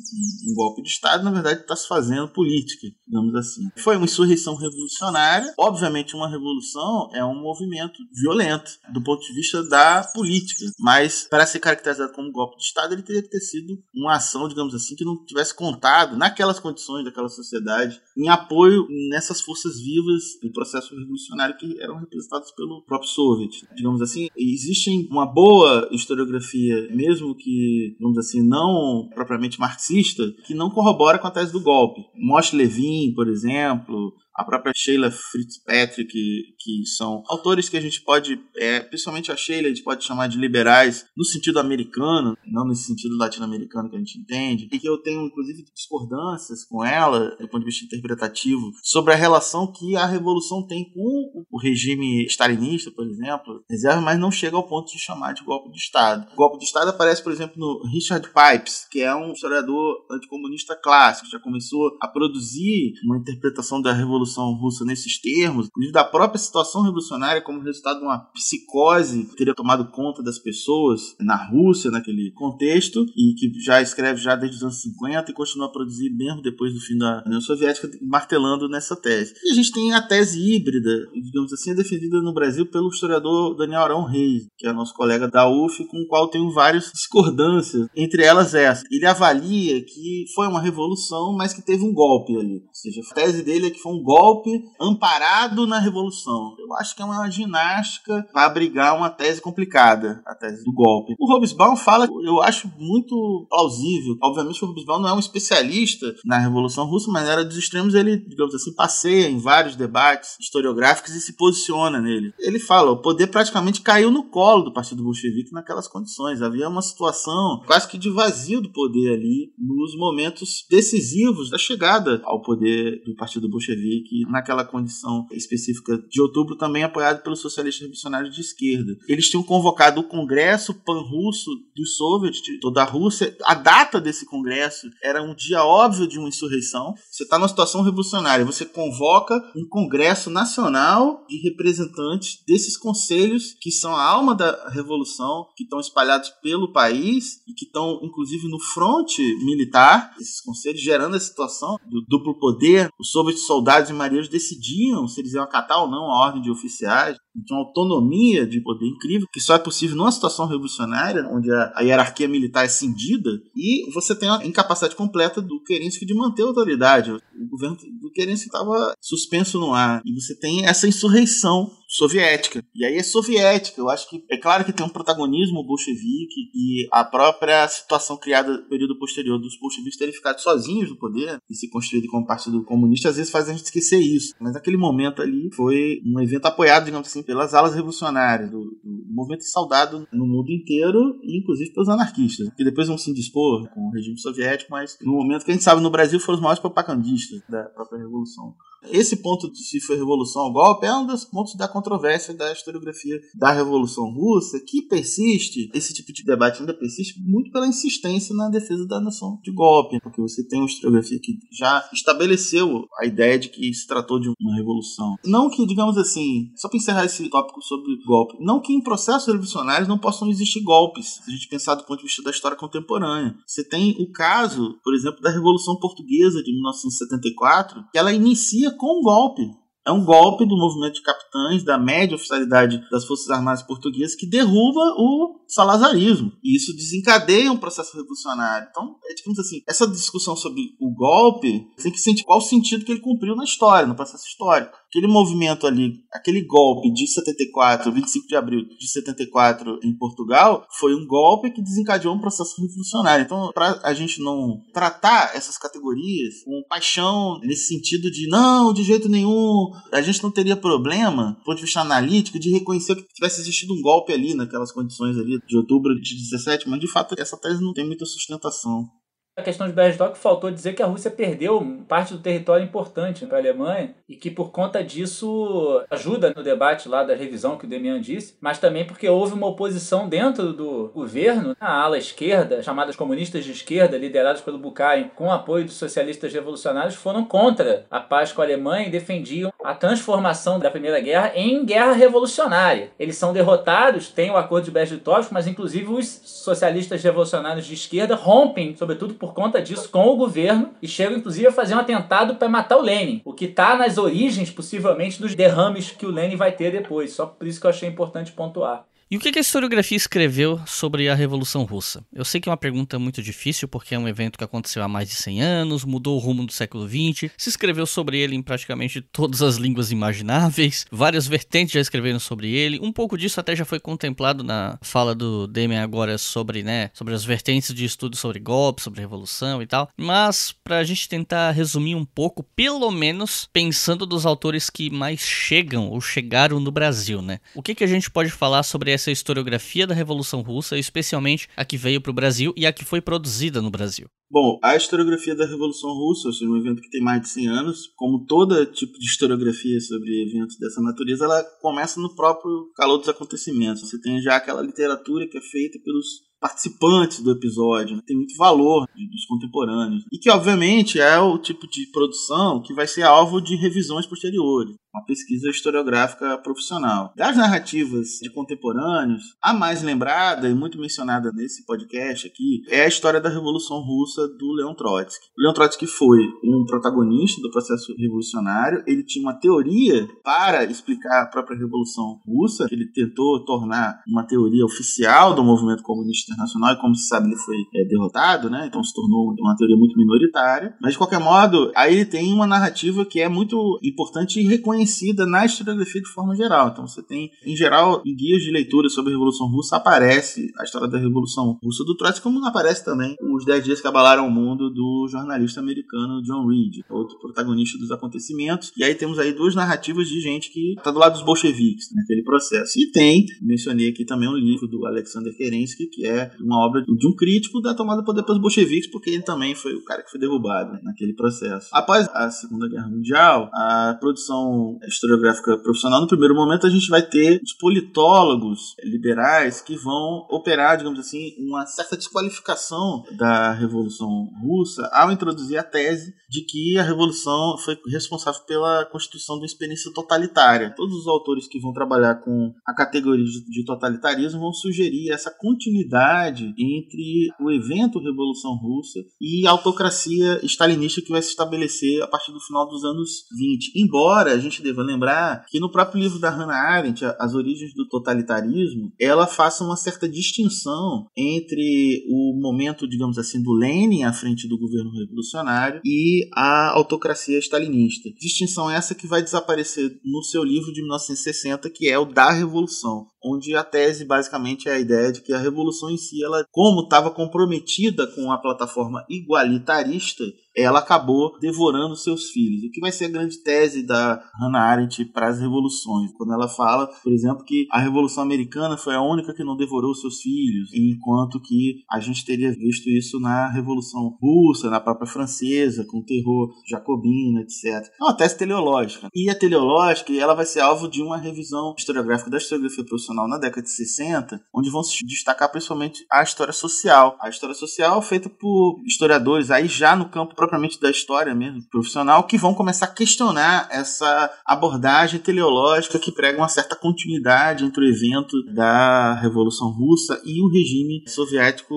um, golpe de Estado, na verdade está se fazendo política, digamos assim. Foi uma insurreição revolucionária. Obviamente, uma revolução é um movimento violento do ponto de vista da política, mas para ser caracterizado como golpe de Estado, Estado ele teria que ter sido uma ação, digamos assim, que não tivesse contado naquelas condições daquela sociedade em apoio nessas forças vivas do processo revolucionário que eram representadas pelo próprio Soviet. Digamos assim, existe uma boa historiografia, mesmo que, digamos assim, não propriamente marxista, que não corrobora com a tese do golpe. Moshe Levin, por exemplo, a própria Sheila Fitzpatrick, que, que são autores que a gente pode, é, principalmente a Sheila, a gente pode chamar de liberais no sentido americano, não nesse sentido latino-americano que a gente entende, e que eu tenho inclusive discordâncias com ela, do ponto de vista interpretativo, sobre a relação que a revolução tem com o regime stalinista, por exemplo, reserva, mas não chega ao ponto de chamar de golpe de Estado. O golpe de Estado aparece, por exemplo, no Richard Pipes, que é um historiador anticomunista clássico, já começou a produzir uma interpretação da revolução Revolução Russa nesses termos, inclusive da própria situação revolucionária como resultado de uma psicose que teria tomado conta das pessoas na Rússia, naquele contexto, e que já escreve já desde os anos 50 e continua a produzir mesmo depois do fim da União Soviética, martelando nessa tese. E a gente tem a tese híbrida, digamos assim, defendida no Brasil pelo historiador Daniel Arão Reis, que é nosso colega da UF, com o qual tenho várias discordâncias, entre elas essa. Ele avalia que foi uma revolução, mas que teve um golpe ali. Ou seja, a tese dele é que foi um golpe golpe amparado na revolução. Eu acho que é uma ginástica para abrigar uma tese complicada, a tese do golpe. O Hobsbawm fala, eu acho muito plausível. Obviamente o Hobsbawm não é um especialista na Revolução Russa, mas era dos extremos ele, digamos assim, passeia em vários debates historiográficos e se posiciona nele. Ele fala, o poder praticamente caiu no colo do Partido Bolchevique naquelas condições. Havia uma situação quase que de vazio do poder ali nos momentos decisivos da chegada ao poder do Partido Bolchevique que naquela condição específica de outubro, também apoiado pelos socialistas revolucionários de esquerda. Eles tinham convocado o Congresso Pan-Russo dos Soviets, de toda a Rússia. A data desse congresso era um dia óbvio de uma insurreição. Você está numa situação revolucionária, você convoca um Congresso Nacional de representantes desses conselhos que são a alma da revolução, que estão espalhados pelo país e que estão, inclusive, no fronte militar, esses conselhos, gerando a situação do duplo poder. Os soviets soldados marinheiros decidiam se eles iam acatar ou não a ordem de oficiais. Tinha uma autonomia de poder incrível, que só é possível numa situação revolucionária, onde a, a hierarquia militar é cindida, e você tem a incapacidade completa do Kerensky de manter a autoridade. O governo do Kerensky estava suspenso no ar. E você tem essa insurreição soviética. E aí é soviética. Eu acho que é claro que tem um protagonismo bolchevique e a própria situação criada no período posterior dos bolcheviques terem ficado sozinhos no poder e se construído como partido comunista, às vezes faz a gente esquecer isso. Mas aquele momento ali foi um evento apoiado, digamos assim, pelas alas revolucionárias, do, do movimento saudado no mundo inteiro inclusive pelos anarquistas, que depois vão se indispor com o regime soviético, mas no momento que a gente sabe no Brasil foram os maiores propagandistas da própria revolução. Esse ponto de se foi revolução ou golpe é um dos pontos da controvérsia da historiografia da Revolução Russa, que persiste, esse tipo de debate ainda persiste muito pela insistência na defesa da noção de golpe, porque você tem uma historiografia que já estabeleceu a ideia de que se tratou de uma revolução. Não que, digamos assim, só para encerrar tópico sobre golpe, não que em processos revolucionários não possam existir golpes, se a gente pensar do ponto de vista da história contemporânea. Você tem o caso, por exemplo, da Revolução Portuguesa de 1974, que ela inicia com um golpe. É um golpe do movimento de capitães, da média oficialidade das Forças Armadas Portuguesas, que derruba o salazarismo. E isso desencadeia um processo revolucionário. Então, é digamos assim, essa discussão sobre o golpe tem que sentir qual o sentido que ele cumpriu na história, no processo histórico. Aquele movimento ali, aquele golpe de 74, 25 de abril de 74 em Portugal, foi um golpe que desencadeou um processo revolucionário. Então, para a gente não tratar essas categorias com paixão nesse sentido de não, de jeito nenhum, a gente não teria problema, do ponto de vista analítico, de reconhecer que tivesse existido um golpe ali naquelas condições ali de outubro de 17, mas de fato essa tese não tem muita sustentação. A questão de Bergstock faltou dizer que a Rússia perdeu parte do território importante para a Alemanha e que por conta disso ajuda no debate lá da revisão que o Demian disse, mas também porque houve uma oposição dentro do governo, na ala esquerda, chamadas comunistas de esquerda, lideradas pelo Bukharin, com apoio dos socialistas revolucionários, foram contra a paz com a Alemanha e defendiam a transformação da Primeira Guerra em guerra revolucionária. Eles são derrotados, tem o acordo de Brest-Litovsk, mas inclusive os socialistas revolucionários de esquerda rompem, sobretudo por conta disso com o governo e chegam inclusive a fazer um atentado para matar o Lenin, o que está nas origens possivelmente dos derrames que o Lenin vai ter depois. Só por isso que eu achei importante pontuar. E o que a historiografia escreveu sobre a Revolução Russa? Eu sei que é uma pergunta muito difícil, porque é um evento que aconteceu há mais de 100 anos, mudou o rumo do século XX, se escreveu sobre ele em praticamente todas as línguas imagináveis, várias vertentes já escreveram sobre ele, um pouco disso até já foi contemplado na fala do Demian agora sobre, né, sobre as vertentes de estudo sobre golpes, sobre revolução e tal, mas para a gente tentar resumir um pouco, pelo menos pensando dos autores que mais chegam ou chegaram no Brasil, né? O que, que a gente pode falar sobre essa historiografia da Revolução Russa, especialmente a que veio para o Brasil e a que foi produzida no Brasil. Bom, a historiografia da Revolução Russa, ou seja, um evento que tem mais de 100 anos, como todo tipo de historiografia sobre eventos dessa natureza, ela começa no próprio calor dos acontecimentos. Você tem já aquela literatura que é feita pelos participantes do episódio, né? tem muito valor dos contemporâneos. E que, obviamente, é o tipo de produção que vai ser alvo de revisões posteriores uma pesquisa historiográfica profissional. Das narrativas de contemporâneos, a mais lembrada e muito mencionada nesse podcast aqui é a história da Revolução Russa do Leon Trotsky. O Leon Trotsky foi um protagonista do processo revolucionário, ele tinha uma teoria para explicar a própria Revolução Russa, ele tentou tornar uma teoria oficial do movimento comunista internacional, e como se sabe ele foi é, derrotado, né? então se tornou uma teoria muito minoritária, mas de qualquer modo, aí ele tem uma narrativa que é muito importante e reconhecida conhecida na historiografia de forma geral. Então você tem, em geral, em guias de leitura sobre a Revolução Russa, aparece a história da Revolução Russa do Trotsky, como aparece também os 10 dias que abalaram o mundo do jornalista americano John Reed, outro protagonista dos acontecimentos. E aí temos aí duas narrativas de gente que está do lado dos bolcheviques naquele processo. E tem, mencionei aqui também um livro do Alexander Kerensky, que é uma obra de um crítico da tomada do poder pelos bolcheviques, porque ele também foi o cara que foi derrubado né, naquele processo. Após a Segunda Guerra Mundial, a produção historiográfica profissional, no primeiro momento, a gente vai ter os politólogos liberais que vão operar, digamos assim, uma certa desqualificação da Revolução Russa ao introduzir a tese de que a Revolução foi responsável pela constituição de uma experiência totalitária. Todos os autores que vão trabalhar com a categoria de totalitarismo vão sugerir essa continuidade entre o evento Revolução Russa e a autocracia stalinista que vai se estabelecer a partir do final dos anos 20. Embora a gente deva lembrar que no próprio livro da Hannah Arendt, As Origens do Totalitarismo, ela faça uma certa distinção entre o momento, digamos assim, do Lenin à frente do governo revolucionário e a autocracia stalinista. Distinção essa que vai desaparecer no seu livro de 1960, que é o da Revolução, onde a tese basicamente é a ideia de que a revolução em si, ela, como estava comprometida com a plataforma igualitarista, ela acabou devorando seus filhos. O que vai ser a grande tese da Hannah Arendt para as revoluções? Quando ela fala, por exemplo, que a Revolução Americana foi a única que não devorou seus filhos, enquanto que a gente teria visto isso na Revolução Russa, na própria francesa, com o terror jacobino, etc. É uma tese teleológica. E a teleológica ela vai ser alvo de uma revisão historiográfica da historiografia profissional na década de 60, onde vão se destacar principalmente a história social. A história social feita por historiadores aí já no campo propriamente da história mesmo, profissional, que vão começar a questionar essa abordagem teleológica que prega uma certa continuidade entre o evento da Revolução Russa e o regime soviético,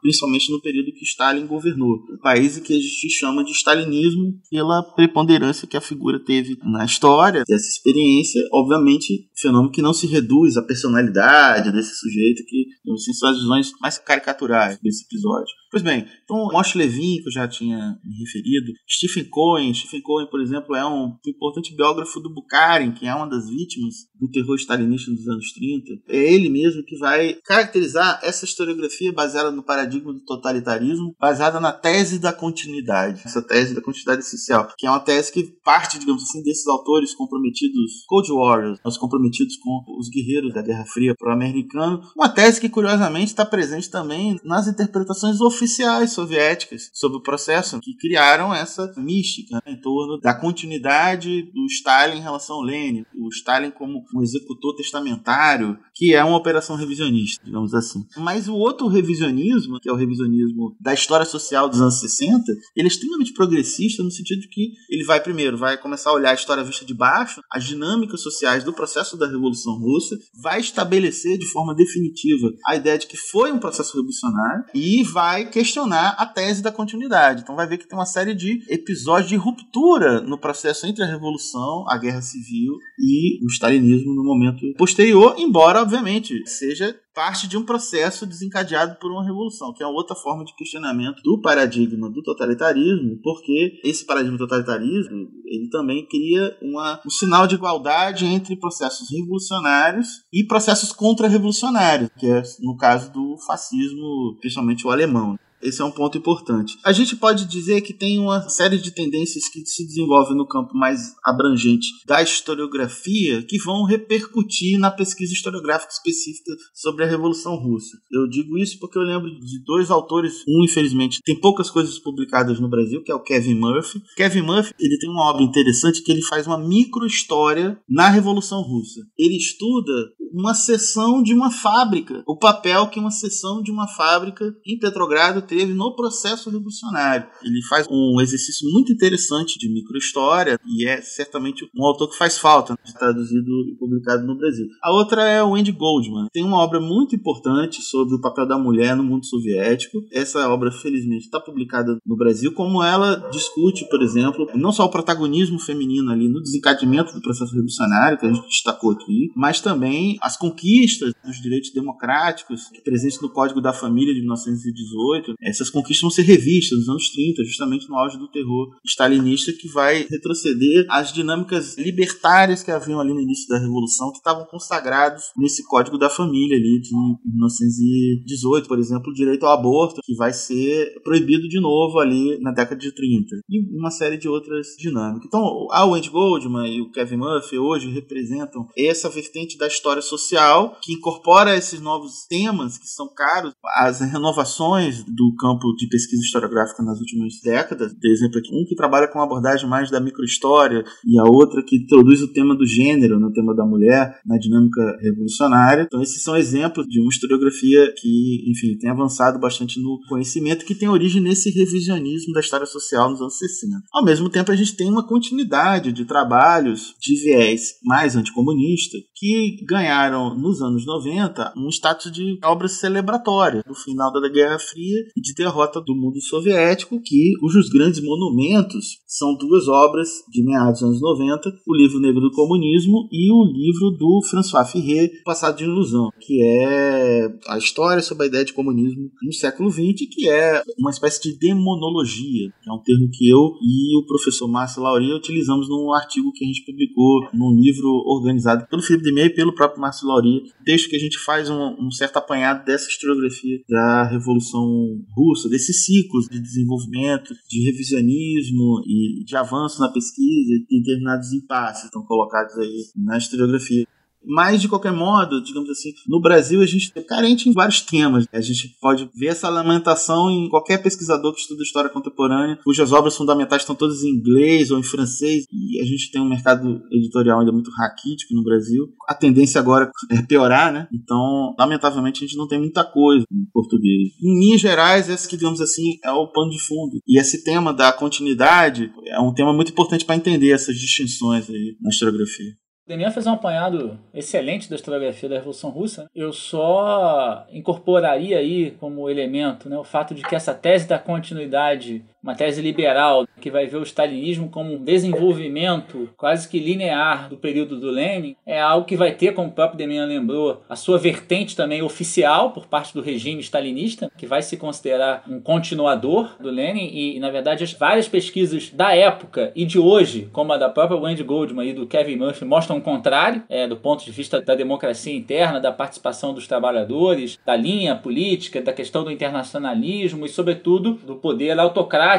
principalmente no período que Stalin governou. Um país que a gente chama de stalinismo pela preponderância que a figura teve na história, dessa experiência, obviamente, fenômeno que não se reduz à personalidade desse sujeito, que assim, são as visões mais caricaturais desse episódio. Pois bem, então Moshe Levin, que eu já tinha me referido, Stephen Cohen, Stephen Cohen, por exemplo, é um importante biógrafo do Bukharin, que é uma das vítimas do terror stalinista dos anos 30. É ele mesmo que vai caracterizar essa historiografia baseada no paradigma do totalitarismo, baseada na tese da continuidade, essa tese da continuidade essencial, que é uma tese que parte, digamos assim, desses autores comprometidos, Cold Warriors, os comprometidos com os guerreiros da Guerra Fria pro-americano, uma tese que curiosamente está presente também nas interpretações oficiais soviéticas sobre o processo, que criaram essa mística né, em torno da continuidade do Stalin em relação ao Lenin, o Stalin como um executor testamentário, que é uma operação revisionista, digamos assim. Mas o outro revisionismo, que é o revisionismo da história social dos anos 60, ele é extremamente progressista no sentido de que ele vai primeiro, vai começar a olhar a história vista de baixo, as dinâmicas sociais do processo da Revolução Russa, vai estabelecer de forma definitiva a ideia de que foi um processo revolucionário e vai questionar a tese da continuidade. Então vai ver que tem uma série de episódios de ruptura no processo entre a Revolução, a Guerra Civil e o Stalinismo no momento posterior, embora, obviamente, seja parte de um processo desencadeado por uma revolução, que é outra forma de questionamento do paradigma do totalitarismo, porque esse paradigma totalitarismo ele também cria uma, um sinal de igualdade entre processos revolucionários e processos contra-revolucionários, que é no caso do fascismo, principalmente o alemão. Esse é um ponto importante. A gente pode dizer que tem uma série de tendências que se desenvolvem no campo mais abrangente da historiografia que vão repercutir na pesquisa historiográfica específica sobre a Revolução Russa. Eu digo isso porque eu lembro de dois autores, um infelizmente tem poucas coisas publicadas no Brasil, que é o Kevin Murphy. Kevin Murphy, ele tem uma obra interessante que ele faz uma microhistória na Revolução Russa. Ele estuda uma seção de uma fábrica, o papel que uma seção de uma fábrica em Petrogrado teve no processo revolucionário. Ele faz um exercício muito interessante de microhistória e é certamente um autor que faz falta, né, traduzido e publicado no Brasil. A outra é o Andy Goldman. Tem uma obra muito importante sobre o papel da mulher no mundo soviético. Essa obra, felizmente, está publicada no Brasil, como ela discute, por exemplo, não só o protagonismo feminino ali no desencadeamento do processo revolucionário, que a gente destacou aqui, mas também as conquistas dos direitos democráticos presentes no Código da Família de 1918, essas conquistas vão ser revistas nos anos 30, justamente no auge do terror stalinista, que vai retroceder às dinâmicas libertárias que haviam ali no início da Revolução, que estavam consagrados nesse Código da Família ali de 1918, por exemplo, o direito ao aborto, que vai ser proibido de novo ali na década de 30, e uma série de outras dinâmicas. Então, a Wendy Goldman e o Kevin Murphy hoje representam essa vertente da história social que incorpora esses novos temas que são caros, as renovações do campo de pesquisa historiográfica nas últimas décadas, por exemplo, um que trabalha com uma abordagem mais da microhistória e a outra que introduz o tema do gênero, no tema da mulher, na dinâmica revolucionária. Então, esses são exemplos de uma historiografia que, enfim, tem avançado bastante no conhecimento, que tem origem nesse revisionismo da história social nos anos 60. Ao mesmo tempo, a gente tem uma continuidade de trabalhos de viés mais anticomunista que ganharam nos anos 90 um status de obras celebratórias do final da Guerra Fria e de derrota do mundo soviético, que cujos grandes monumentos são duas obras de meados dos anos 90, o livro Negro do Comunismo e o livro do François Ferré, Passado de Ilusão, que é a história sobre a ideia de comunismo no século XX, que é uma espécie de demonologia, que é um termo que eu e o professor Márcio Lauria utilizamos num artigo que a gente publicou num livro organizado pelo Felipe Demey e pelo próprio Márcio Lauria, desde que a gente faz um, um certo apanhado dessa historiografia da Revolução Russa, desses ciclos de desenvolvimento, de revisionismo e de avanço na pesquisa e determinados impasses estão colocados aí na historiografia. Mas, de qualquer modo, digamos assim, no Brasil a gente é carente em vários temas. A gente pode ver essa lamentação em qualquer pesquisador que estuda história contemporânea, cujas obras fundamentais estão todas em inglês ou em francês, e a gente tem um mercado editorial ainda muito raquítico no Brasil. A tendência agora é piorar, né? Então, lamentavelmente, a gente não tem muita coisa em português. Em linhas gerais, esse que, digamos assim, é o pano de fundo. E esse tema da continuidade é um tema muito importante para entender essas distinções aí na historiografia. Demian fez um apanhado excelente da historiografia da Revolução Russa. Eu só incorporaria aí como elemento né, o fato de que essa tese da continuidade uma tese liberal que vai ver o stalinismo como um desenvolvimento quase que linear do período do Lenin, é algo que vai ter, como o próprio Demian lembrou, a sua vertente também oficial por parte do regime stalinista, que vai se considerar um continuador do Lenin. E, na verdade, as várias pesquisas da época e de hoje, como a da própria Wendy Goldman e do Kevin Murphy, mostram o contrário, é, do ponto de vista da democracia interna, da participação dos trabalhadores, da linha política, da questão do internacionalismo e, sobretudo, do poder autocrático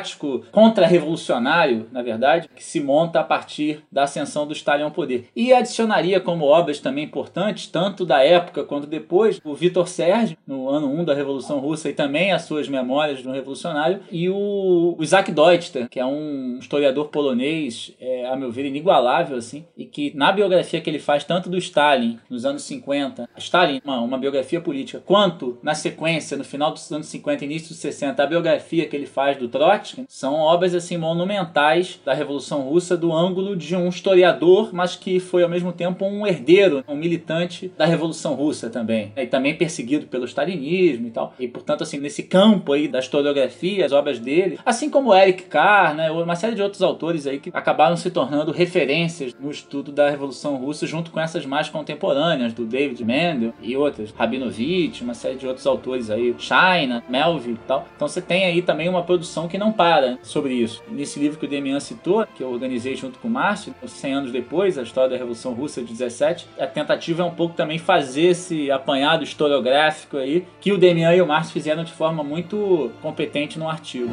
contra-revolucionário, na verdade, que se monta a partir da ascensão do Stalin ao poder. E adicionaria como obras também importantes, tanto da época quanto depois, o Vitor Serge, no ano 1 da Revolução Russa, e também as suas memórias de um revolucionário, e o, Isaac Deutster, que é um historiador polonês, é, a meu ver, inigualável, assim, e que na biografia que ele faz, tanto do Stalin, nos anos 50, Stalin, uma, uma biografia política, quanto na sequência, no final dos anos 50 início dos 60, a biografia que ele faz do Trotsky, são obras assim monumentais da Revolução Russa do ângulo de um historiador, mas que foi ao mesmo tempo um herdeiro, um militante da Revolução Russa também, e também perseguido pelo stalinismo e tal. E portanto assim, nesse campo aí da historiografia, as obras dele, assim como Eric Carr, né, uma série de outros autores aí que acabaram se tornando referências no estudo da Revolução Russa junto com essas mais contemporâneas do David Mendel e outras, Rabinovich, uma série de outros autores aí, China, Melville e tal. Então você tem aí também uma produção que não para sobre isso. Nesse livro que o Demian citou, que eu organizei junto com o Márcio, 100 anos depois, a história da Revolução Russa de 17, a tentativa é um pouco também fazer esse apanhado historiográfico aí, que o Demian e o Márcio fizeram de forma muito competente no artigo.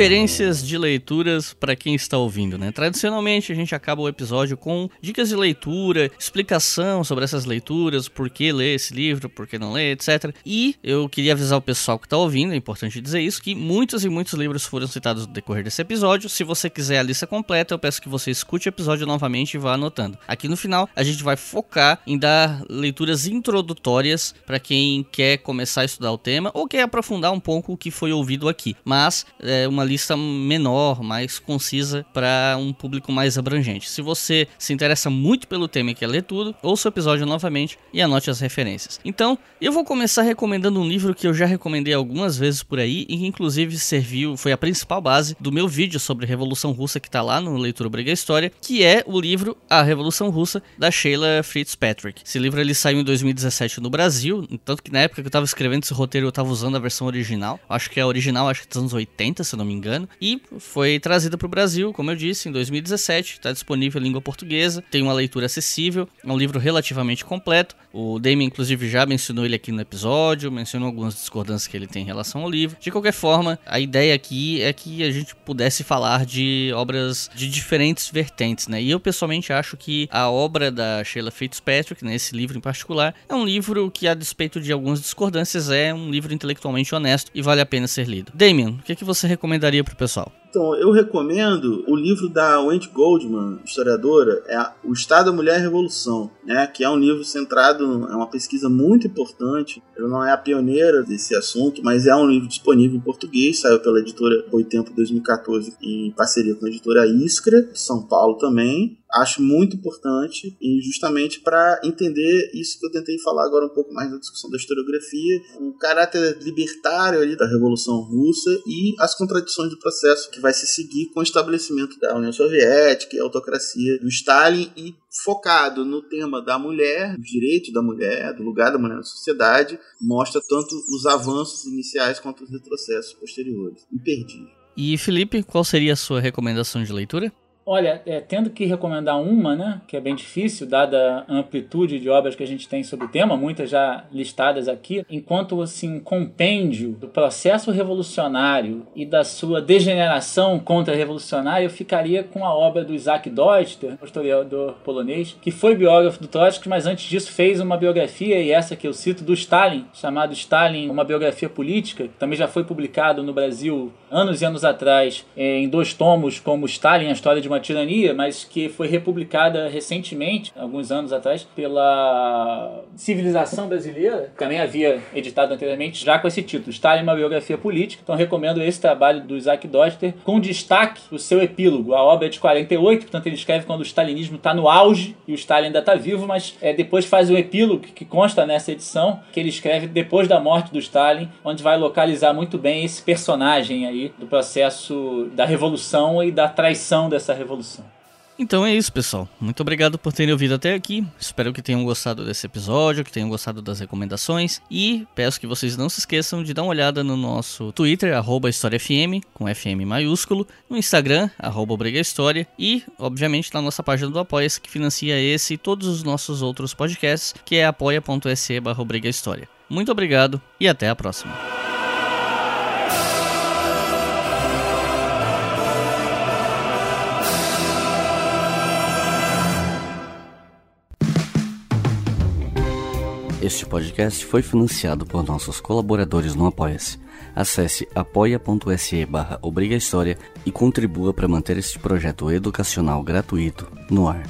Referências de leituras para quem está ouvindo, né? Tradicionalmente a gente acaba o episódio com dicas de leitura, explicação sobre essas leituras, por que ler esse livro, por que não ler, etc. E eu queria avisar o pessoal que está ouvindo, é importante dizer isso, que muitos e muitos livros foram citados no decorrer desse episódio. Se você quiser a lista completa, eu peço que você escute o episódio novamente e vá anotando. Aqui no final a gente vai focar em dar leituras introdutórias para quem quer começar a estudar o tema ou quer aprofundar um pouco o que foi ouvido aqui. Mas é, uma lista menor, mais concisa para um público mais abrangente. Se você se interessa muito pelo tema e quer ler tudo, ouça o episódio novamente e anote as referências. Então, eu vou começar recomendando um livro que eu já recomendei algumas vezes por aí e que inclusive serviu, foi a principal base do meu vídeo sobre Revolução Russa que está lá no Leitura Obriga História, que é o livro A Revolução Russa da Sheila Fitzpatrick. Esse livro ele saiu em 2017 no Brasil, tanto que na época que eu estava escrevendo esse roteiro eu estava usando a versão original. Acho que é a original, acho que dos anos 80, se não me engano, e foi trazida para o Brasil, como eu disse, em 2017. Está disponível em língua portuguesa, tem uma leitura acessível, é um livro relativamente completo. O Damien, inclusive, já mencionou ele aqui no episódio, mencionou algumas discordâncias que ele tem em relação ao livro. De qualquer forma, a ideia aqui é que a gente pudesse falar de obras de diferentes vertentes, né? E eu pessoalmente acho que a obra da Sheila Fitzpatrick, nesse livro em particular, é um livro que, a despeito de algumas discordâncias, é um livro intelectualmente honesto e vale a pena ser lido. Damien, o que, é que você recomendaria pro pessoal? Então, eu recomendo o livro da Wendy Goldman, historiadora, é O Estado da Mulher e a Revolução, né, que é um livro centrado, é uma pesquisa muito importante. Ela não é a pioneira desse assunto, mas é um livro disponível em português, saiu pela editora Boitempo 2014 em parceria com a editora Iskra, de São Paulo também acho muito importante e justamente para entender isso que eu tentei falar agora um pouco mais na discussão da historiografia, o caráter libertário ali da Revolução Russa e as contradições do processo que vai se seguir com o estabelecimento da União Soviética e a autocracia do Stalin e focado no tema da mulher, do direito da mulher, do lugar da mulher na sociedade, mostra tanto os avanços iniciais quanto os retrocessos posteriores. Imperdível. E Felipe, qual seria a sua recomendação de leitura? Olha, é, tendo que recomendar uma, né, que é bem difícil, dada a amplitude de obras que a gente tem sobre o tema, muitas já listadas aqui, enquanto assim, um compêndio do processo revolucionário e da sua degeneração contra-revolucionária, eu ficaria com a obra do Isaac Deutscher, historiador polonês, que foi biógrafo do Trotsky, mas antes disso fez uma biografia, e essa que eu cito, do Stalin, chamado Stalin, uma biografia política, que também já foi publicado no Brasil anos e anos atrás, em dois tomos, como Stalin, a história de uma tirania, mas que foi republicada recentemente, alguns anos atrás, pela Civilização Brasileira, que também havia editado anteriormente, já com esse título, Stalin, uma biografia política. Então recomendo esse trabalho do Isaac Doster, com destaque o seu epílogo. A obra é de 48, portanto ele escreve quando o stalinismo está no auge e o Stalin ainda está vivo, mas é, depois faz um epílogo que consta nessa edição, que ele escreve depois da morte do Stalin, onde vai localizar muito bem esse personagem aí do processo da revolução e da traição dessa revolução. Então é isso, pessoal. Muito obrigado por terem ouvido até aqui. Espero que tenham gostado desse episódio, que tenham gostado das recomendações. E peço que vocês não se esqueçam de dar uma olhada no nosso Twitter, HistóriaFM, com FM maiúsculo, no Instagram, arroba e, obviamente, na nossa página do Apoia-se, que financia esse e todos os nossos outros podcasts, que é apoia.se. Muito obrigado e até a próxima. Este podcast foi financiado por nossos colaboradores no Apoia-se. Acesse apoia.se barra e contribua para manter este projeto educacional gratuito no ar.